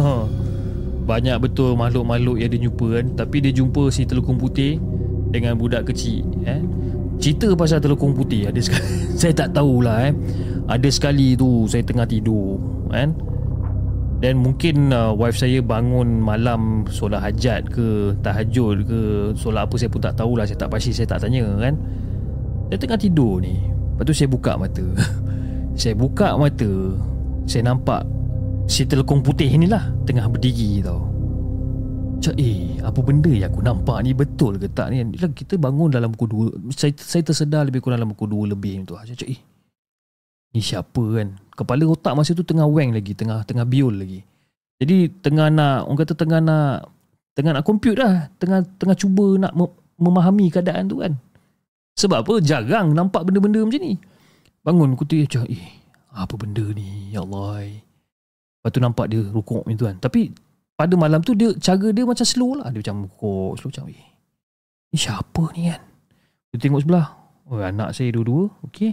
Speaker 2: Uh, banyak betul makhluk-makhluk yang dia jumpa kan, tapi dia jumpa si telukung putih dengan budak kecil. Eh? Cerita pasal telukung putih ada sekali, saya tak tahulah eh. Ada sekali tu saya tengah tidur kan. Dan mungkin uh, wife saya bangun malam solat hajat ke tahajud ke solat apa saya pun tak tahulah saya tak pasti saya tak tanya kan. Saya tengah tidur ni. Lepas tu saya buka mata. saya buka mata. Saya nampak si telekong putih ni lah tengah berdiri tau. Macam eh apa benda yang aku nampak ni betul ke tak ni? Kita bangun dalam pukul 2. Saya, saya tersedar lebih kurang dalam pukul 2 lebih tu. Macam eh ni siapa kan kepala otak masa tu tengah weng lagi tengah tengah biol lagi jadi tengah nak orang kata tengah nak tengah nak compute dah tengah tengah cuba nak memahami keadaan tu kan sebab apa? Jarang nampak benda-benda macam ni. Bangun aku tu macam eh apa benda ni? Ya Allah lepas tu nampak dia rukuk macam tu kan. Tapi pada malam tu dia cara dia macam slow lah. Dia macam rukuk slow macam eh ni siapa ni kan? Dia tengok sebelah oh, anak saya dua-dua okey.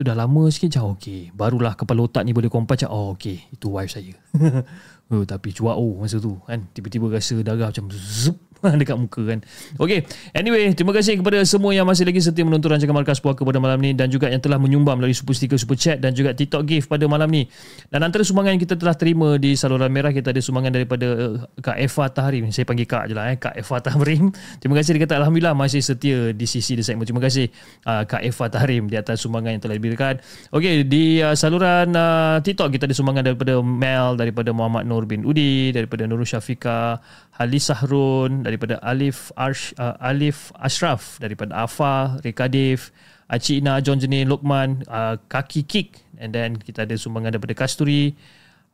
Speaker 2: Sudah lama sikit. Macam okey. Barulah kepala otak ni boleh kompas macam oh okey. Itu wife saya. oh, tapi cuak oh masa tu kan. Tiba-tiba rasa darah macam zup dekat muka kan. Okay. Anyway, terima kasih kepada semua yang masih lagi setia menonton rancangan Markas Puaka pada malam ni dan juga yang telah menyumbang melalui super sticker, super chat dan juga TikTok gift pada malam ni. Dan antara sumbangan yang kita telah terima di saluran merah, kita ada sumbangan daripada uh, Kak Eva Tahrim. Saya panggil Kak je lah eh. Kak Eva Tahrim. Terima kasih dia kata Alhamdulillah masih setia di sisi The Segment. Terima kasih uh, Kak Eva Tahrim di atas sumbangan yang telah diberikan. Okay, di uh, saluran uh, TikTok kita ada sumbangan daripada Mel, daripada Muhammad Nur bin Udi, daripada Nurul Syafiqah, Halis Sahrun daripada Alif Arsh, uh, Alif Ashraf daripada Afa, Rekadif, Acik Ina, John Jenin, Lokman, uh, Kaki Kik and then kita ada sumbangan daripada Kasturi,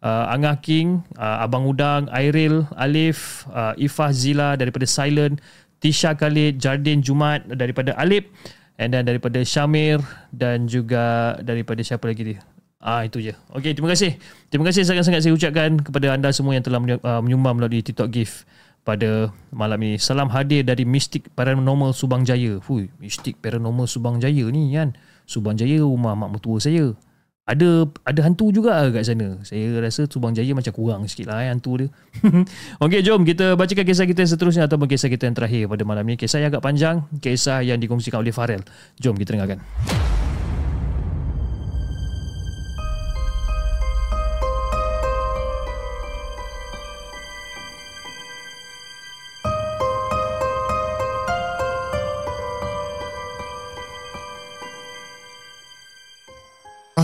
Speaker 2: uh, Angah King, uh, Abang Udang, Airil, Alif, uh, Ifah Zila daripada Silent, Tisha Khalid, Jardin Jumat daripada Alip and then daripada Syamir dan juga daripada siapa lagi dia? Ah itu je. Okey, terima kasih. Terima kasih sangat-sangat saya ucapkan kepada anda semua yang telah uh, menyumbang melalui TikTok gift pada malam ini. Salam hadir dari Mistik Paranormal Subang Jaya. Hui, Mistik Paranormal Subang Jaya ni kan. Subang Jaya rumah mak mertua saya. Ada ada hantu juga kat sana. Saya rasa Subang Jaya macam kurang sikit lah eh, hantu dia. Okey, jom kita bacakan kisah kita yang seterusnya ataupun kisah kita yang terakhir pada malam ini. Kisah yang agak panjang, kisah yang dikongsikan oleh Farel. Jom kita dengarkan.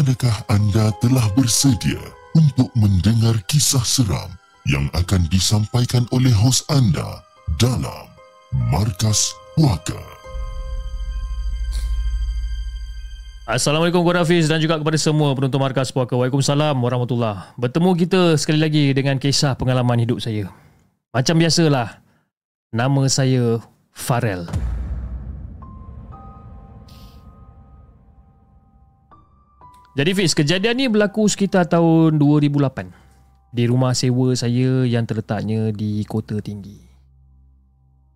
Speaker 3: Adakah anda telah bersedia untuk mendengar kisah seram yang akan disampaikan oleh hos anda dalam Markas Puaka?
Speaker 2: Assalamualaikum kepada Hafiz dan juga kepada semua penonton Markas Puaka. Waalaikumsalam warahmatullahi Bertemu kita sekali lagi dengan kisah pengalaman hidup saya. Macam biasalah, nama saya Farel. Farel. Jadi Fiz, kejadian ni berlaku sekitar tahun 2008 di rumah sewa saya yang terletaknya di Kota Tinggi.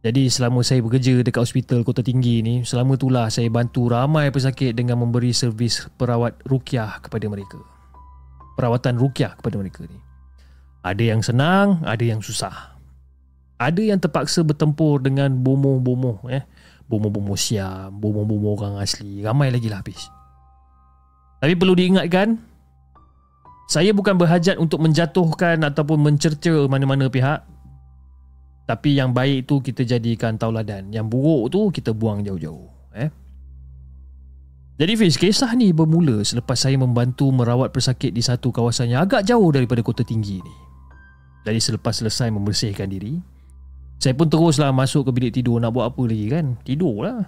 Speaker 2: Jadi selama saya bekerja dekat hospital Kota Tinggi ni, selama itulah saya bantu ramai pesakit dengan memberi servis perawat rukyah kepada mereka. Perawatan rukyah kepada mereka ni. Ada yang senang, ada yang susah. Ada yang terpaksa bertempur dengan bomoh-bomoh eh. Bomoh-bomoh siam, bomoh-bomoh orang asli. Ramai lagi lah habis. Tapi perlu diingatkan Saya bukan berhajat untuk menjatuhkan Ataupun mencerca mana-mana pihak Tapi yang baik tu kita jadikan tauladan Yang buruk tu kita buang jauh-jauh eh? Jadi Fiz, kisah ni bermula selepas saya membantu merawat pesakit di satu kawasan yang agak jauh daripada kota tinggi ni. Jadi selepas selesai membersihkan diri, saya pun teruslah masuk ke bilik tidur nak buat apa lagi kan? Tidur lah.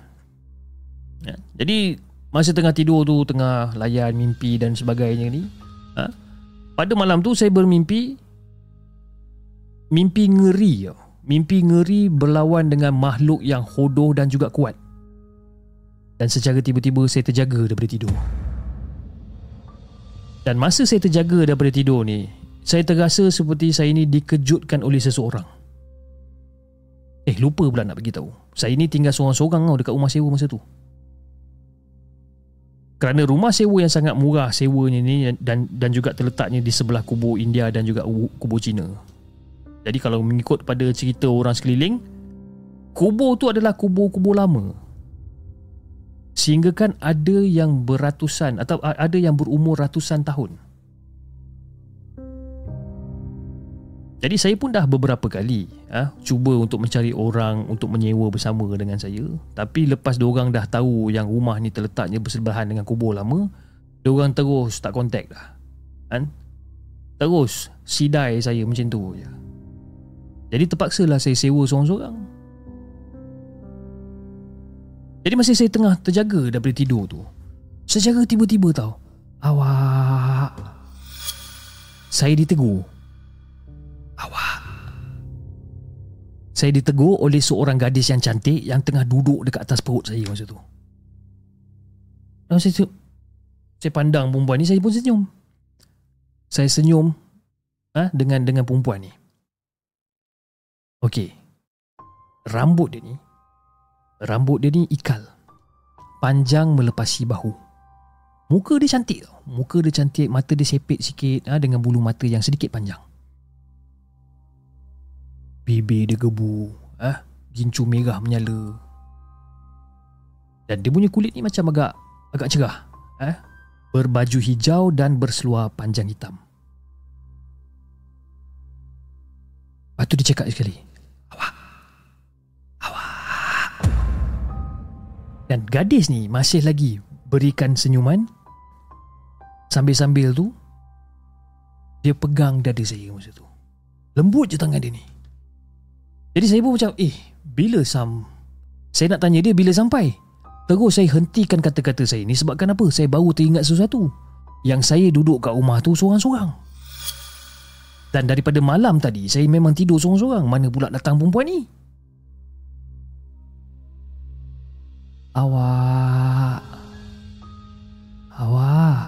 Speaker 2: Ya. Jadi Masa tengah tidur tu Tengah layan mimpi dan sebagainya ni ha? Pada malam tu saya bermimpi Mimpi ngeri Mimpi ngeri berlawan dengan makhluk yang hodoh dan juga kuat. Dan secara tiba-tiba saya terjaga daripada tidur. Dan masa saya terjaga daripada tidur ni Saya terasa seperti saya ni dikejutkan oleh seseorang. Eh lupa pula nak beritahu. Saya ni tinggal seorang-seorang tau dekat rumah sewa masa tu kerana rumah sewa yang sangat murah sewanya ni dan dan juga terletaknya di sebelah kubur India dan juga kubur Cina. Jadi kalau mengikut pada cerita orang sekeliling, kubur tu adalah kubur-kubur lama. Sehingga kan ada yang beratusan atau ada yang berumur ratusan tahun. Jadi saya pun dah beberapa kali ah cuba untuk mencari orang untuk menyewa bersama dengan saya. Tapi lepas diorang dah tahu yang rumah ni terletaknya bersebelahan dengan kubur lama, diorang terus tak kontak dah. Kan? Terus sidai saya macam tu je. Jadi terpaksalah saya sewa seorang-seorang. Jadi masih saya tengah terjaga daripada tidur tu. Secara tiba-tiba tau. Awak. Saya ditegur. Awak. Saya ditegur oleh seorang gadis yang cantik yang tengah duduk dekat atas perut saya masa tu. Dan saya, saya pandang perempuan ni, saya pun senyum. Saya senyum ha, dengan dengan perempuan ni. Okey. Rambut dia ni rambut dia ni ikal. Panjang melepasi bahu. Muka dia cantik tau. Muka dia cantik, mata dia sepit sikit ha, dengan bulu mata yang sedikit panjang. Bibir dia gebu, ah, ha, gincu merah menyala. Dan dia punya kulit ni macam agak agak cerah, ah. Ha, berbaju hijau dan berseluar panjang hitam. Lepas tu dia cakap sekali. Awak. Awak. Dan gadis ni masih lagi Berikan senyuman. Sambil-sambil tu Dia pegang dada saya masa tu. Lembut je tangan dia ni Jadi saya pun macam Eh bila Sam Saya nak tanya dia bila sampai? Terus saya hentikan kata-kata saya ni Sebabkan apa? Saya baru teringat sesuatu. Yang saya duduk kat rumah tu seorang-seorang. Dan daripada malam tadi Saya memang tidur seorang-seorang. Mana pula datang perempuan ni? Awak. Awak.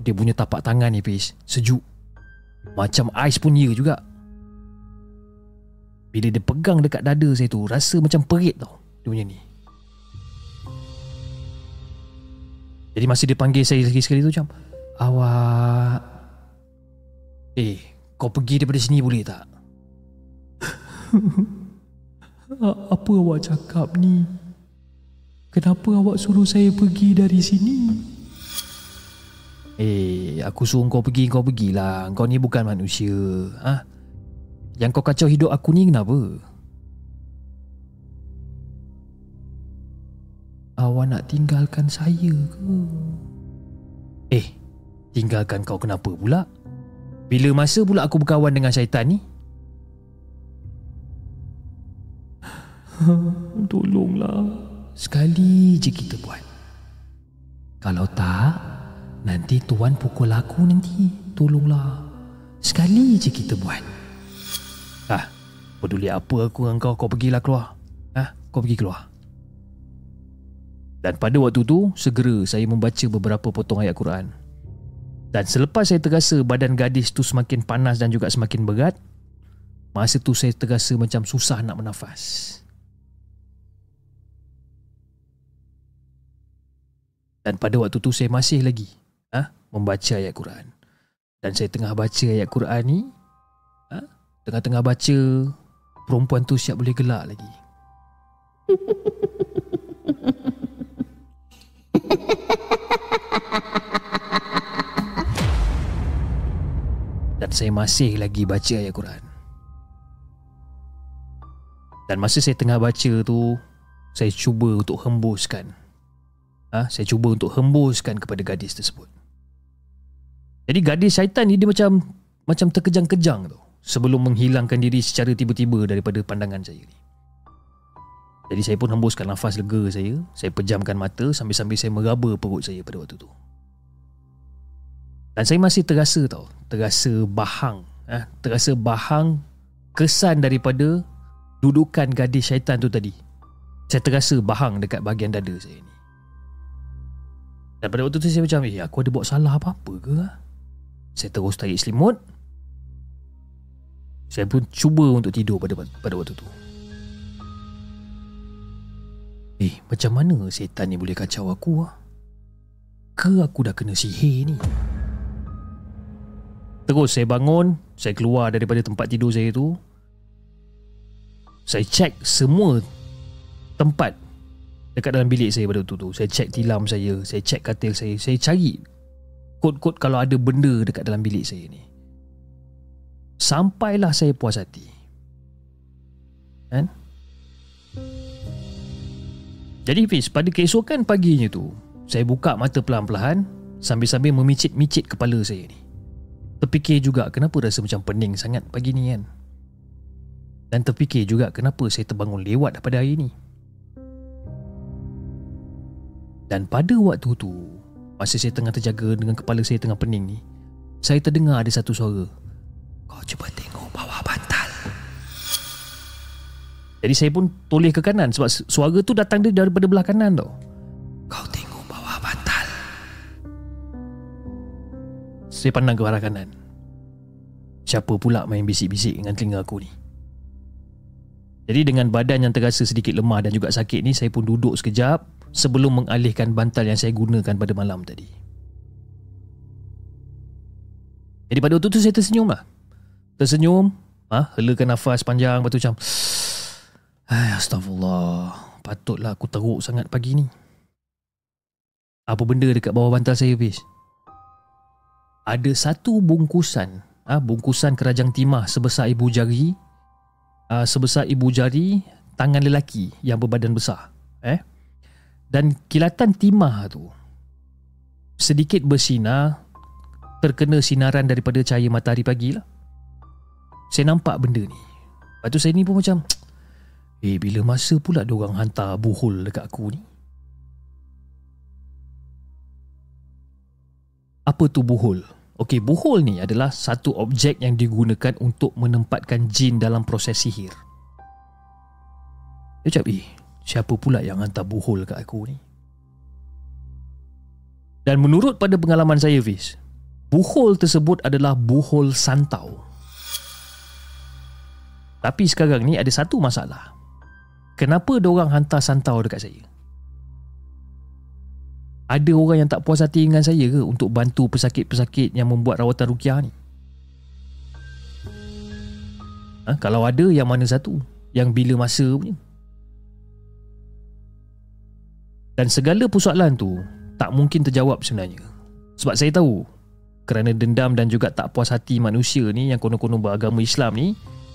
Speaker 2: Dia punya tapak tangan ni Pis Sejuk. Macam ais pun ya juga Bila dia pegang dekat dada saya tu Rasa macam perit tau Dia punya ni Jadi masih dia panggil saya lagi sekali tu macam Awak Eh, kau pergi daripada sini boleh tak? Apa awak cakap ni? Kenapa awak suruh saya pergi dari sini? Eh, aku suruh kau pergi, kau pergilah. Kau ni bukan manusia. Ha? Yang kau kacau hidup aku ni kenapa? Awak nak tinggalkan saya ke? Eh, tinggalkan kau kenapa pula? Bila masa pula aku berkawan dengan syaitan ni? Tolonglah. Sekali je kita buat. Kalau tak, nanti tuan pukul aku nanti. Tolonglah. Sekali je kita buat. Ah, peduli apa aku dengan kau, kau pergilah keluar. Ah, kau pergi keluar. Dan pada waktu tu, segera saya membaca beberapa potong ayat Quran. Dan selepas saya terasa badan gadis tu semakin panas dan juga semakin berat, masa tu saya terasa macam susah nak bernafas. Dan pada waktu tu saya masih lagi ha, membaca ayat Quran. Dan saya tengah baca ayat Quran ni, tengah-tengah baca, perempuan tu siap boleh gelak lagi. dan saya masih lagi baca ayat Quran. Dan masa saya tengah baca tu, saya cuba untuk hembuskan. Ha, saya cuba untuk hembuskan kepada gadis tersebut. Jadi gadis syaitan ni dia macam macam terkejang-kejang tu sebelum menghilangkan diri secara tiba-tiba daripada pandangan saya ni. Jadi saya pun hembuskan nafas lega saya, saya pejamkan mata sambil-sambil saya meraba perut saya pada waktu tu. Dan saya masih terasa tau Terasa bahang eh, Terasa bahang Kesan daripada Dudukan gadis syaitan tu tadi Saya terasa bahang dekat bahagian dada saya ni Dan pada waktu tu saya macam Eh aku ada buat salah apa-apa ke Saya terus tarik selimut Saya pun cuba untuk tidur pada pada waktu tu. Eh macam mana setan ni boleh kacau aku ah? Ke aku dah kena sihir ni? Terus saya bangun Saya keluar daripada tempat tidur saya tu. Saya cek semua Tempat Dekat dalam bilik saya pada waktu tu. Saya cek tilam saya Saya cek katil saya. Saya cari Kod-kod kalau ada benda dekat dalam bilik saya ni Sampailah saya puas hati. Kan? Jadi Fiz Pada keesokan paginya tu Saya buka mata pelan-pelan Sambil-sambil memicit-micit kepala saya ni. Terfikir juga kenapa rasa macam pening sangat pagi ni kan? Dan terfikir juga kenapa saya terbangun lewat pada hari ni. Dan pada waktu tu Masa saya tengah terjaga dengan kepala saya tengah pening ni Saya terdengar ada satu suara Kau cuba tengok bawah bantal. Jadi saya pun toleh ke kanan Sebab suara tu datang dia daripada belah kanan tau. Kau tengok bawah bantal. Saya pandang ke arah kanan. Siapa pula main bisik-bisik dengan telinga aku ni? Jadi dengan badan yang terasa sedikit lemah dan juga sakit ni Saya pun duduk sekejap sebelum mengalihkan bantal yang saya gunakan pada malam tadi. Jadi pada waktu tu saya tersenyum lah. Tersenyum, ha, helakan nafas panjang, lepas tu macam, Astagfirullah, patutlah aku teruk sangat pagi ni. Apa benda dekat bawah bantal saya, Fiz? Ada satu bungkusan, ha, bungkusan kerajang timah sebesar ibu jari, ha, sebesar ibu jari tangan lelaki yang berbadan besar. Eh? dan kilatan timah tu sedikit bersinar terkena sinaran daripada cahaya matahari pagi lah saya nampak benda ni lepas tu saya ni pun macam eh bila masa pula orang hantar buhul dekat aku ni apa tu buhul Okey, buhul ni adalah satu objek yang digunakan untuk menempatkan jin dalam proses sihir. Dia cakap, eh, Siapa pula yang hantar buhul kat aku ni? Dan menurut pada pengalaman saya Fiz Buhol tersebut adalah buhol santau Tapi sekarang ni ada satu masalah Kenapa orang hantar santau dekat saya? Ada orang yang tak puas hati dengan saya ke Untuk bantu pesakit-pesakit yang membuat rawatan rukiah ni? Ha? Kalau ada yang mana satu? Yang bila masa punya? Dan segala persoalan tu tak mungkin terjawab sebenarnya. Sebab saya tahu kerana dendam dan juga tak puas hati manusia ni yang konon-konon beragama Islam ni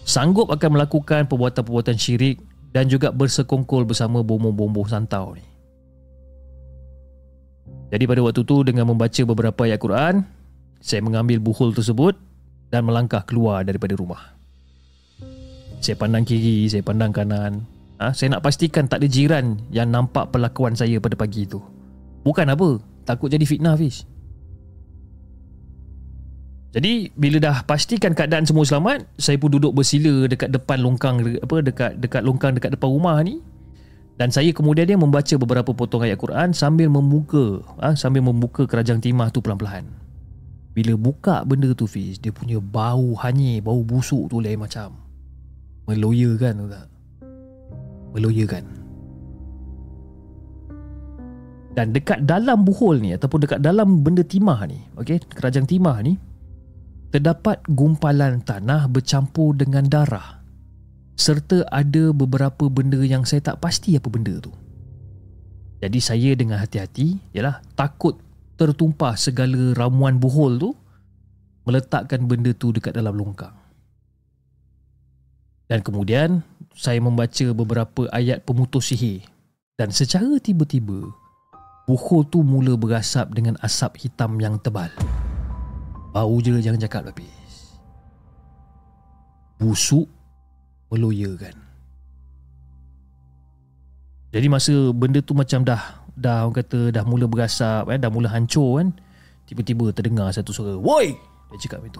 Speaker 2: sanggup akan melakukan perbuatan-perbuatan syirik dan juga bersekongkol bersama bomoh-bomoh santau ni. Jadi pada waktu tu dengan membaca beberapa ayat Quran, saya mengambil buhul tersebut dan melangkah keluar daripada rumah. Saya pandang kiri, saya pandang kanan, ha, Saya nak pastikan tak ada jiran Yang nampak perlakuan saya pada pagi itu Bukan apa Takut jadi fitnah Fiz jadi bila dah pastikan keadaan semua selamat, saya pun duduk bersila dekat depan longkang apa dekat dekat longkang dekat depan rumah ni. Dan saya kemudian dia membaca beberapa potong ayat Quran sambil membuka ha, sambil membuka kerajang timah tu pelan-pelan. Bila buka benda tu Fiz, dia punya bau hanyir, bau busuk tu lain macam. Meloya kan tu tak? meloyakan. Dan dekat dalam buhol ni ataupun dekat dalam benda timah ni, okey, kerajaan timah ni terdapat gumpalan tanah bercampur dengan darah serta ada beberapa benda yang saya tak pasti apa benda tu. Jadi saya dengan hati-hati, yalah, takut tertumpah segala ramuan buhol tu meletakkan benda tu dekat dalam longkang. Dan kemudian saya membaca beberapa ayat pemutus sihir dan secara tiba-tiba buku tu mula berasap dengan asap hitam yang tebal. Bau je jangan cakap habis. Busuk meloyakan. Jadi masa benda tu macam dah dah orang kata dah mula berasap eh, dah mula hancur kan tiba-tiba terdengar satu suara woi! Dia cakap itu.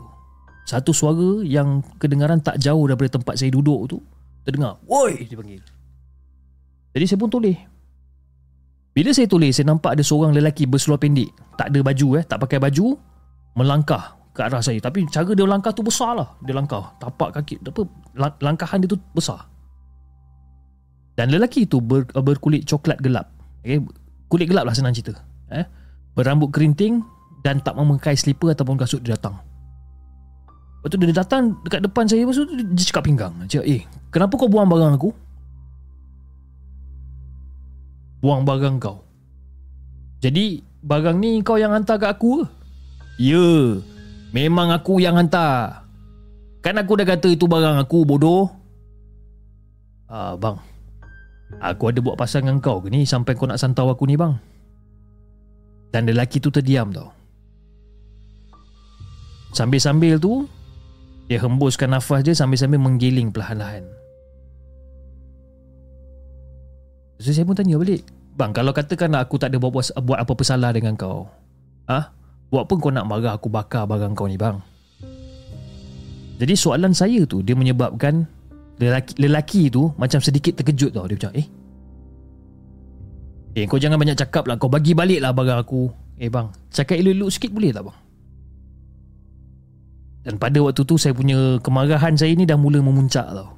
Speaker 2: Satu suara yang kedengaran tak jauh daripada tempat saya duduk tu Terdengar Woi! Dia panggil. Jadi saya pun toleh Bila saya toleh Saya nampak ada seorang lelaki Berseluar pendek. Tak ada baju eh Tak pakai baju Melangkah ke arah saya. Tapi cara dia langkah tu besar lah Dia langkah. Tapak kaki apa Langkahan dia tu besar. Dan lelaki tu ber, Berkulit coklat gelap. Okay? Kulit gelap lah senang cerita. Eh? Berambut kerinting Dan tak memakai slipper Ataupun kasut dia datang. Lepas tu dia datang dekat depan saya Lepas tu dia cakap pinggang. Dia cakap eh kenapa kau buang barang aku? Buang barang kau. Jadi barang ni kau yang hantar kat aku ke? Ya Memang aku yang hantar Kan aku dah kata itu barang aku bodoh. Ah, bang. Aku ada buat pasal dengan kau ke ni sampai kau nak santau aku ni bang. Dan lelaki tu terdiam tau. Sambil-sambil tu dia hembuskan nafas dia sambil-sambil menggiling perlahan-lahan. So saya pun tanya balik. Bang, kalau katakan aku tak ada buat, buat, apa-apa salah dengan kau. Ha? Buat apa kau nak marah aku bakar barang kau ni bang? Jadi soalan saya tu dia menyebabkan lelaki, lelaki tu macam sedikit terkejut tau. Dia macam eh? Eh kau jangan banyak cakap lah. Kau bagi balik lah barang aku. Eh bang, cakap elok-elok sikit boleh tak bang? Dan pada waktu tu saya punya kemarahan saya ni dah mula memuncak tau.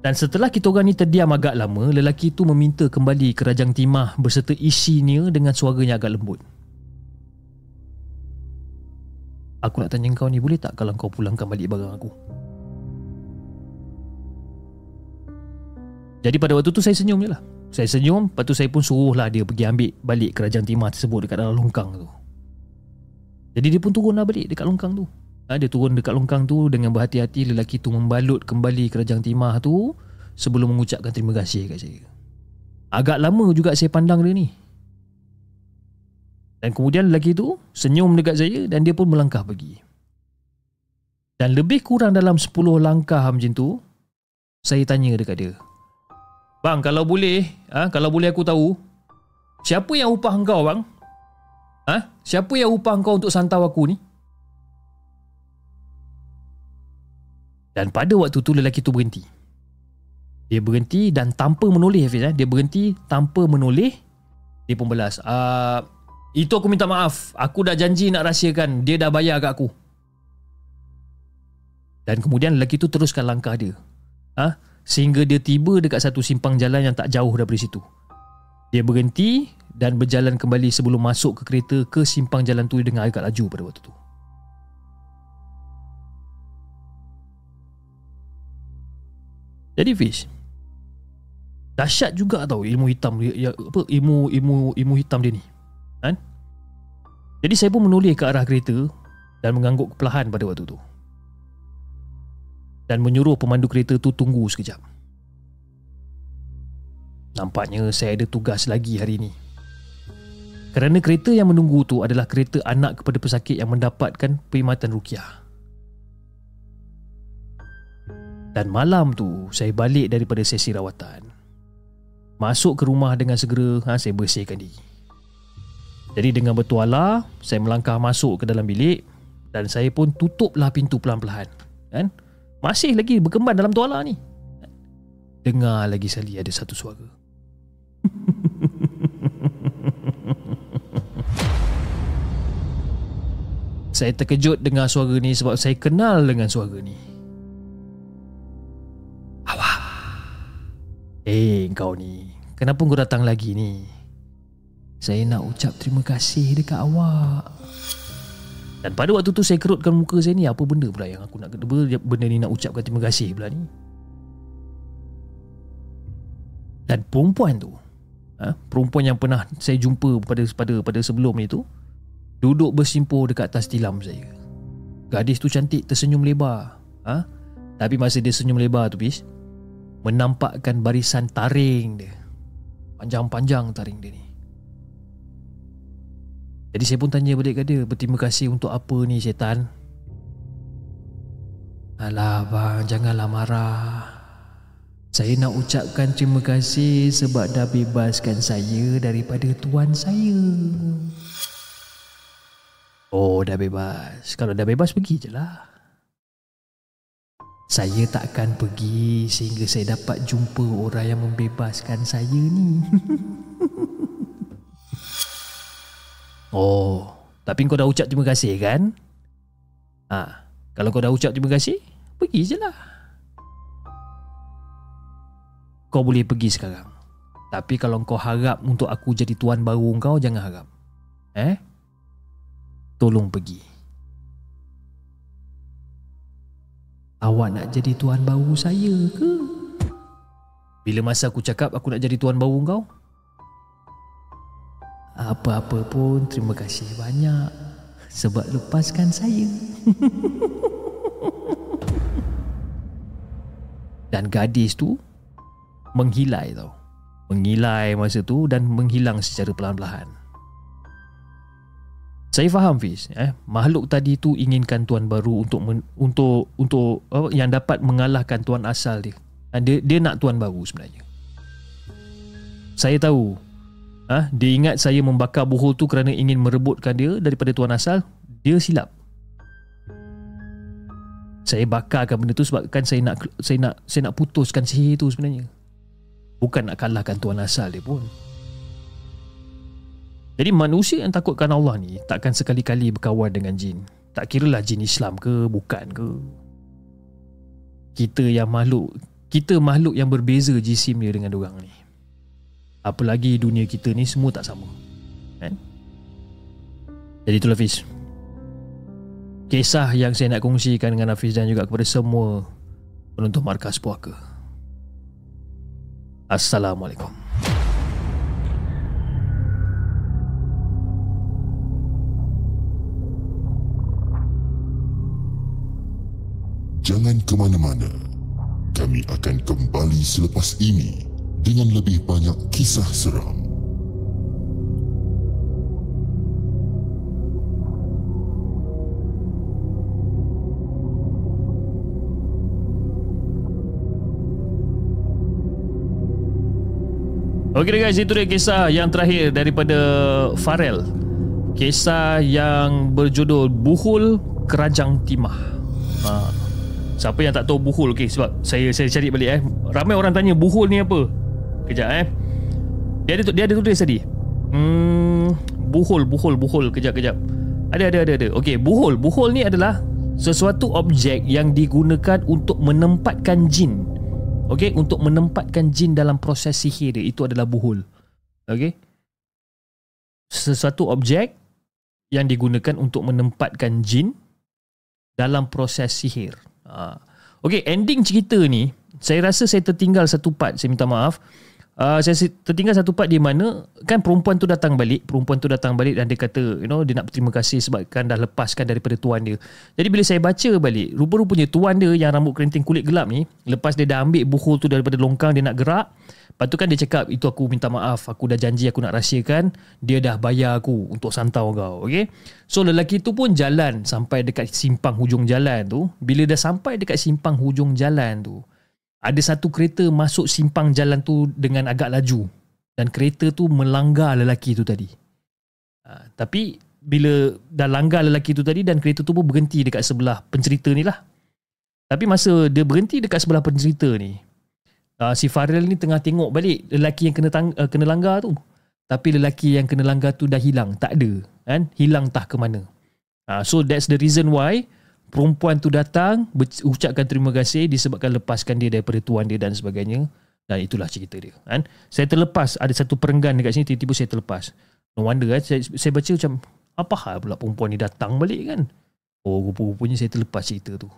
Speaker 2: Dan setelah kita orang ni terdiam agak lama, lelaki tu meminta kembali kerajang timah berserta isinya dengan suaranya agak lembut. Aku nak tanya kau ni boleh tak kalau kau pulangkan balik barang aku? Jadi pada waktu tu saya senyum je lah. Saya senyum, lepas tu saya pun suruh lah dia pergi ambil balik kerajaan timah tersebut dekat dalam longkang tu. Jadi dia pun turun lah balik dekat longkang tu. Ha, dia turun dekat longkang tu dengan berhati-hati lelaki tu membalut kembali kerajaan timah tu sebelum mengucapkan terima kasih kat saya. Agak lama juga saya pandang dia ni. Dan kemudian lelaki tu senyum dekat saya dan dia pun melangkah pergi. Dan lebih kurang dalam 10 langkah macam tu, saya tanya dekat dia. Bang, kalau boleh, ha, kalau boleh aku tahu, siapa yang upah engkau bang? Ha? Siapa yang upah engkau untuk santau aku ni? Dan pada waktu tu lelaki tu berhenti. Dia berhenti dan tanpa menoleh Hafiz. Eh? Dia berhenti tanpa menoleh. Dia pun belas. Uh, itu aku minta maaf. Aku dah janji nak rahsiakan. Dia dah bayar kat aku. Dan kemudian lelaki tu teruskan langkah dia. Ha? Sehingga dia tiba dekat satu simpang jalan yang tak jauh daripada situ. Dia berhenti dan berjalan kembali sebelum masuk ke kereta ke simpang jalan tu dengan agak laju pada waktu tu. Jadi Fish Dahsyat juga tau ilmu hitam ya, apa ilmu ilmu ilmu hitam dia ni kan? Jadi saya pun menoleh ke arah kereta dan mengangguk perlahan pada waktu tu. Dan menyuruh pemandu kereta tu tunggu sekejap. Nampaknya saya ada tugas lagi hari ini. Kerana kereta yang menunggu tu adalah kereta anak kepada pesakit yang mendapatkan perkhidmatan rukiah. Dan malam tu saya balik daripada sesi rawatan. Masuk ke rumah dengan segera ha, saya bersihkan diri. Jadi dengan bertuala, saya melangkah masuk ke dalam bilik dan saya pun tutuplah pintu pelan-pelan. Kan? Masih lagi berkembang dalam tuala ni. Dengar lagi sekali ada satu suara. saya terkejut dengar suara ni sebab saya kenal dengan suara ni. Awak. Eh, kau ni. Kenapa kau datang lagi ni? Saya nak ucap terima kasih dekat awak. Dan pada waktu tu saya kerutkan muka saya ni apa benda pula yang aku nak benda ni nak ucapkan terima kasih pula ni. Dan perempuan tu, ha, perempuan yang pernah saya jumpa pada pada pada sebelum ni tu duduk bersimpul dekat atas tilam saya. Gadis tu cantik tersenyum lebar. Ha? Tapi masa dia senyum lebar tu bis menampakkan barisan taring dia. Panjang-panjang taring dia ni. Jadi saya pun tanya balik kat dia Berterima kasih untuk apa ni syaitan? Alah bang janganlah marah. Saya nak ucapkan terima kasih Sebab dah bebaskan saya daripada tuan saya. Oh dah bebas. Kalau dah bebas pergi je lah. Saya tak akan pergi sehingga saya dapat jumpa orang yang membebaskan saya ni. Oh, tapi kau dah ucap terima kasih kan? Ha, kalau kau dah ucap terima kasih, pergi je lah. Kau boleh pergi sekarang. Tapi kalau kau harap untuk aku jadi tuan baru kau, jangan harap. Eh? Tolong pergi. Awak nak jadi tuan baru saya ke? Bila masa aku cakap aku nak jadi tuan baru kau, apa-apa pun terima kasih banyak sebab lepaskan saya. Dan gadis tu Menghilai tau Menghilai masa tu Dan menghilang secara perlahan-lahan saya faham Fiz eh makhluk tadi tu inginkan tuan baru untuk men, untuk untuk apa yang dapat mengalahkan tuan asal dia. dia dia nak tuan baru sebenarnya. Saya tahu ah dia ingat saya membakar buhul tu kerana ingin merebutkan dia daripada tuan asal, dia silap. Saya bakarkan benda tu sebabkan saya nak saya nak saya nak putuskan sihir tu sebenarnya. Bukan nak kalahkan tuan asal dia pun. Jadi manusia yang takutkan Allah ni takkan sekali-kali berkawan dengan jin. Tak kira lah jin Islam ke bukan ke. Kita yang makhluk, kita makhluk yang berbeza jisim dia dengan orang ni. Apalagi dunia kita ni semua tak sama. Kan? Jadi itulah Hafiz. Kisah yang saya nak kongsikan dengan Hafiz dan juga kepada semua penonton markas puaka. Assalamualaikum.
Speaker 3: Jangan ke mana-mana. Kami akan kembali selepas ini dengan lebih banyak kisah seram.
Speaker 2: Okey guys, itu dia kisah yang terakhir daripada Farel. Kisah yang berjudul Buhul Kerajang Timah. Ha. Siapa yang tak tahu buhul okey sebab saya saya cari balik eh. Ramai orang tanya buhul ni apa? Kejap eh. Dia ada dia ada tulis tadi. Hmm buhul buhul buhul kejap kejap. Ada ada ada ada. Okey, buhul. Buhul ni adalah sesuatu objek yang digunakan untuk menempatkan jin. Okey, untuk menempatkan jin dalam proses sihir dia. Itu adalah buhul. Okey. Sesuatu objek yang digunakan untuk menempatkan jin dalam proses sihir. Ha. Okay, ending cerita ni, saya rasa saya tertinggal satu part, saya minta maaf. Uh, saya tertinggal satu part di mana kan perempuan tu datang balik perempuan tu datang balik dan dia kata you know dia nak berterima kasih sebab kan dah lepaskan daripada tuan dia. Jadi bila saya baca balik rupa-rupanya tuan dia yang rambut kerinting kulit gelap ni lepas dia dah ambil buhul tu daripada longkang dia nak gerak. Lepas tu kan dia cakap itu aku minta maaf aku dah janji aku nak rahsiakan dia dah bayar aku untuk santau kau. Okay? so lelaki tu pun jalan sampai dekat simpang hujung jalan tu. Bila dah sampai dekat simpang hujung jalan tu ada satu kereta masuk simpang jalan tu dengan agak laju dan kereta tu melanggar lelaki tu tadi ha, tapi bila dah langgar lelaki tu tadi dan kereta tu pun berhenti dekat sebelah pencerita ni lah tapi masa dia berhenti dekat sebelah pencerita ni uh, si Farel ni tengah tengok balik lelaki yang kena tang, uh, kena langgar tu. Tapi lelaki yang kena langgar tu dah hilang, tak ada, kan? Hilang tah ke mana. Uh, so that's the reason why perempuan tu datang ucapkan terima kasih disebabkan lepaskan dia daripada tuan dia dan sebagainya. Dan itulah cerita dia, kan? Saya terlepas ada satu perenggan dekat sini tiba-tiba saya terlepas. No wonder kan saya, saya baca macam apa hal pula perempuan ni datang balik kan? Oh, rupa-rupanya saya terlepas cerita tu.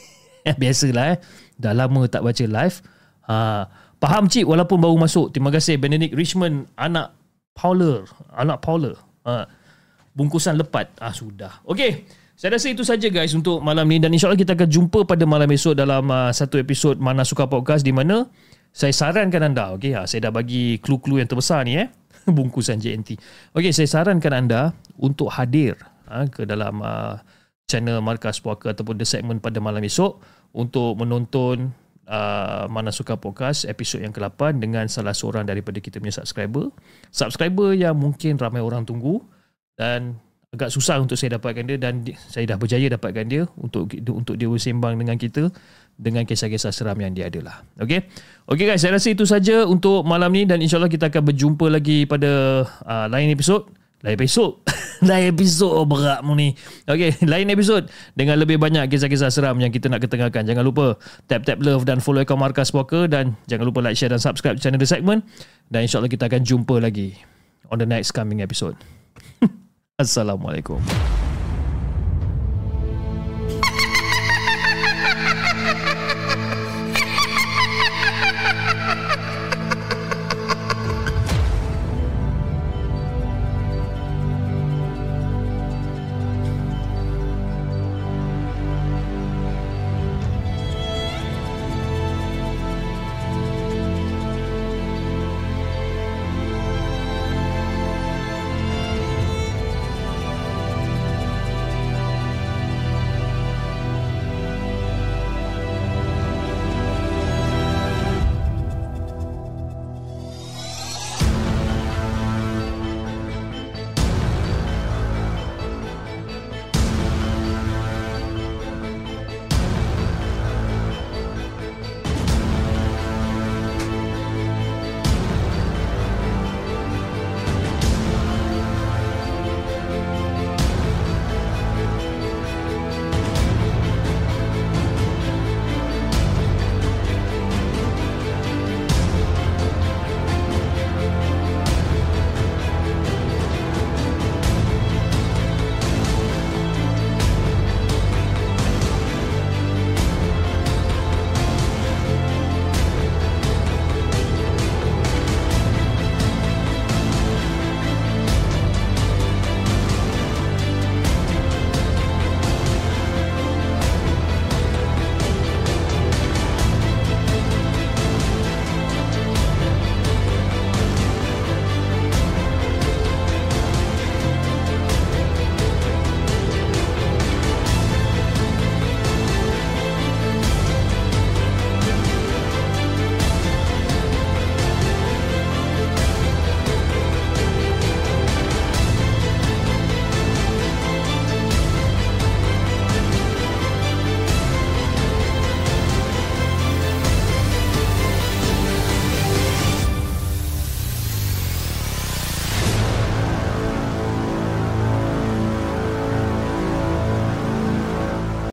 Speaker 2: Biasalah eh. Dah lama tak baca live. Ha, faham cik walaupun baru masuk. Terima kasih Benedict Richmond anak Paula, anak Paula. Ha, bungkusan lepat. Ah sudah. Okey. Saya rasa itu saja guys untuk malam ni dan insyaallah kita akan jumpa pada malam esok dalam uh, satu episod Mana Suka Podcast di mana saya sarankan anda, okey, ha, saya dah bagi clue-clue yang terbesar ni eh, bungkusan JNT. Okey, saya sarankan anda untuk hadir ha, ke dalam uh, channel Markas Puaka ataupun The Segment pada malam esok untuk menonton uh, Mana Suka Podcast episod yang ke-8 dengan salah seorang daripada kita punya subscriber. Subscriber yang mungkin ramai orang tunggu dan agak susah untuk saya dapatkan dia dan saya dah berjaya dapatkan dia untuk untuk dia bersembang dengan kita dengan kisah-kisah seram yang dia ada lah. Okay? Okay guys, saya rasa itu saja untuk malam ni dan insyaAllah kita akan berjumpa lagi pada uh, lain episod. Lain episod. lain episod oh, berat mu ni. Okay, lain episod dengan lebih banyak kisah-kisah seram yang kita nak ketengahkan. Jangan lupa tap-tap love dan follow akaun Markas Walker dan jangan lupa like, share dan subscribe channel The Segment. Dan insyaAllah kita akan jumpa lagi on the next coming episode. Assalamualaikum.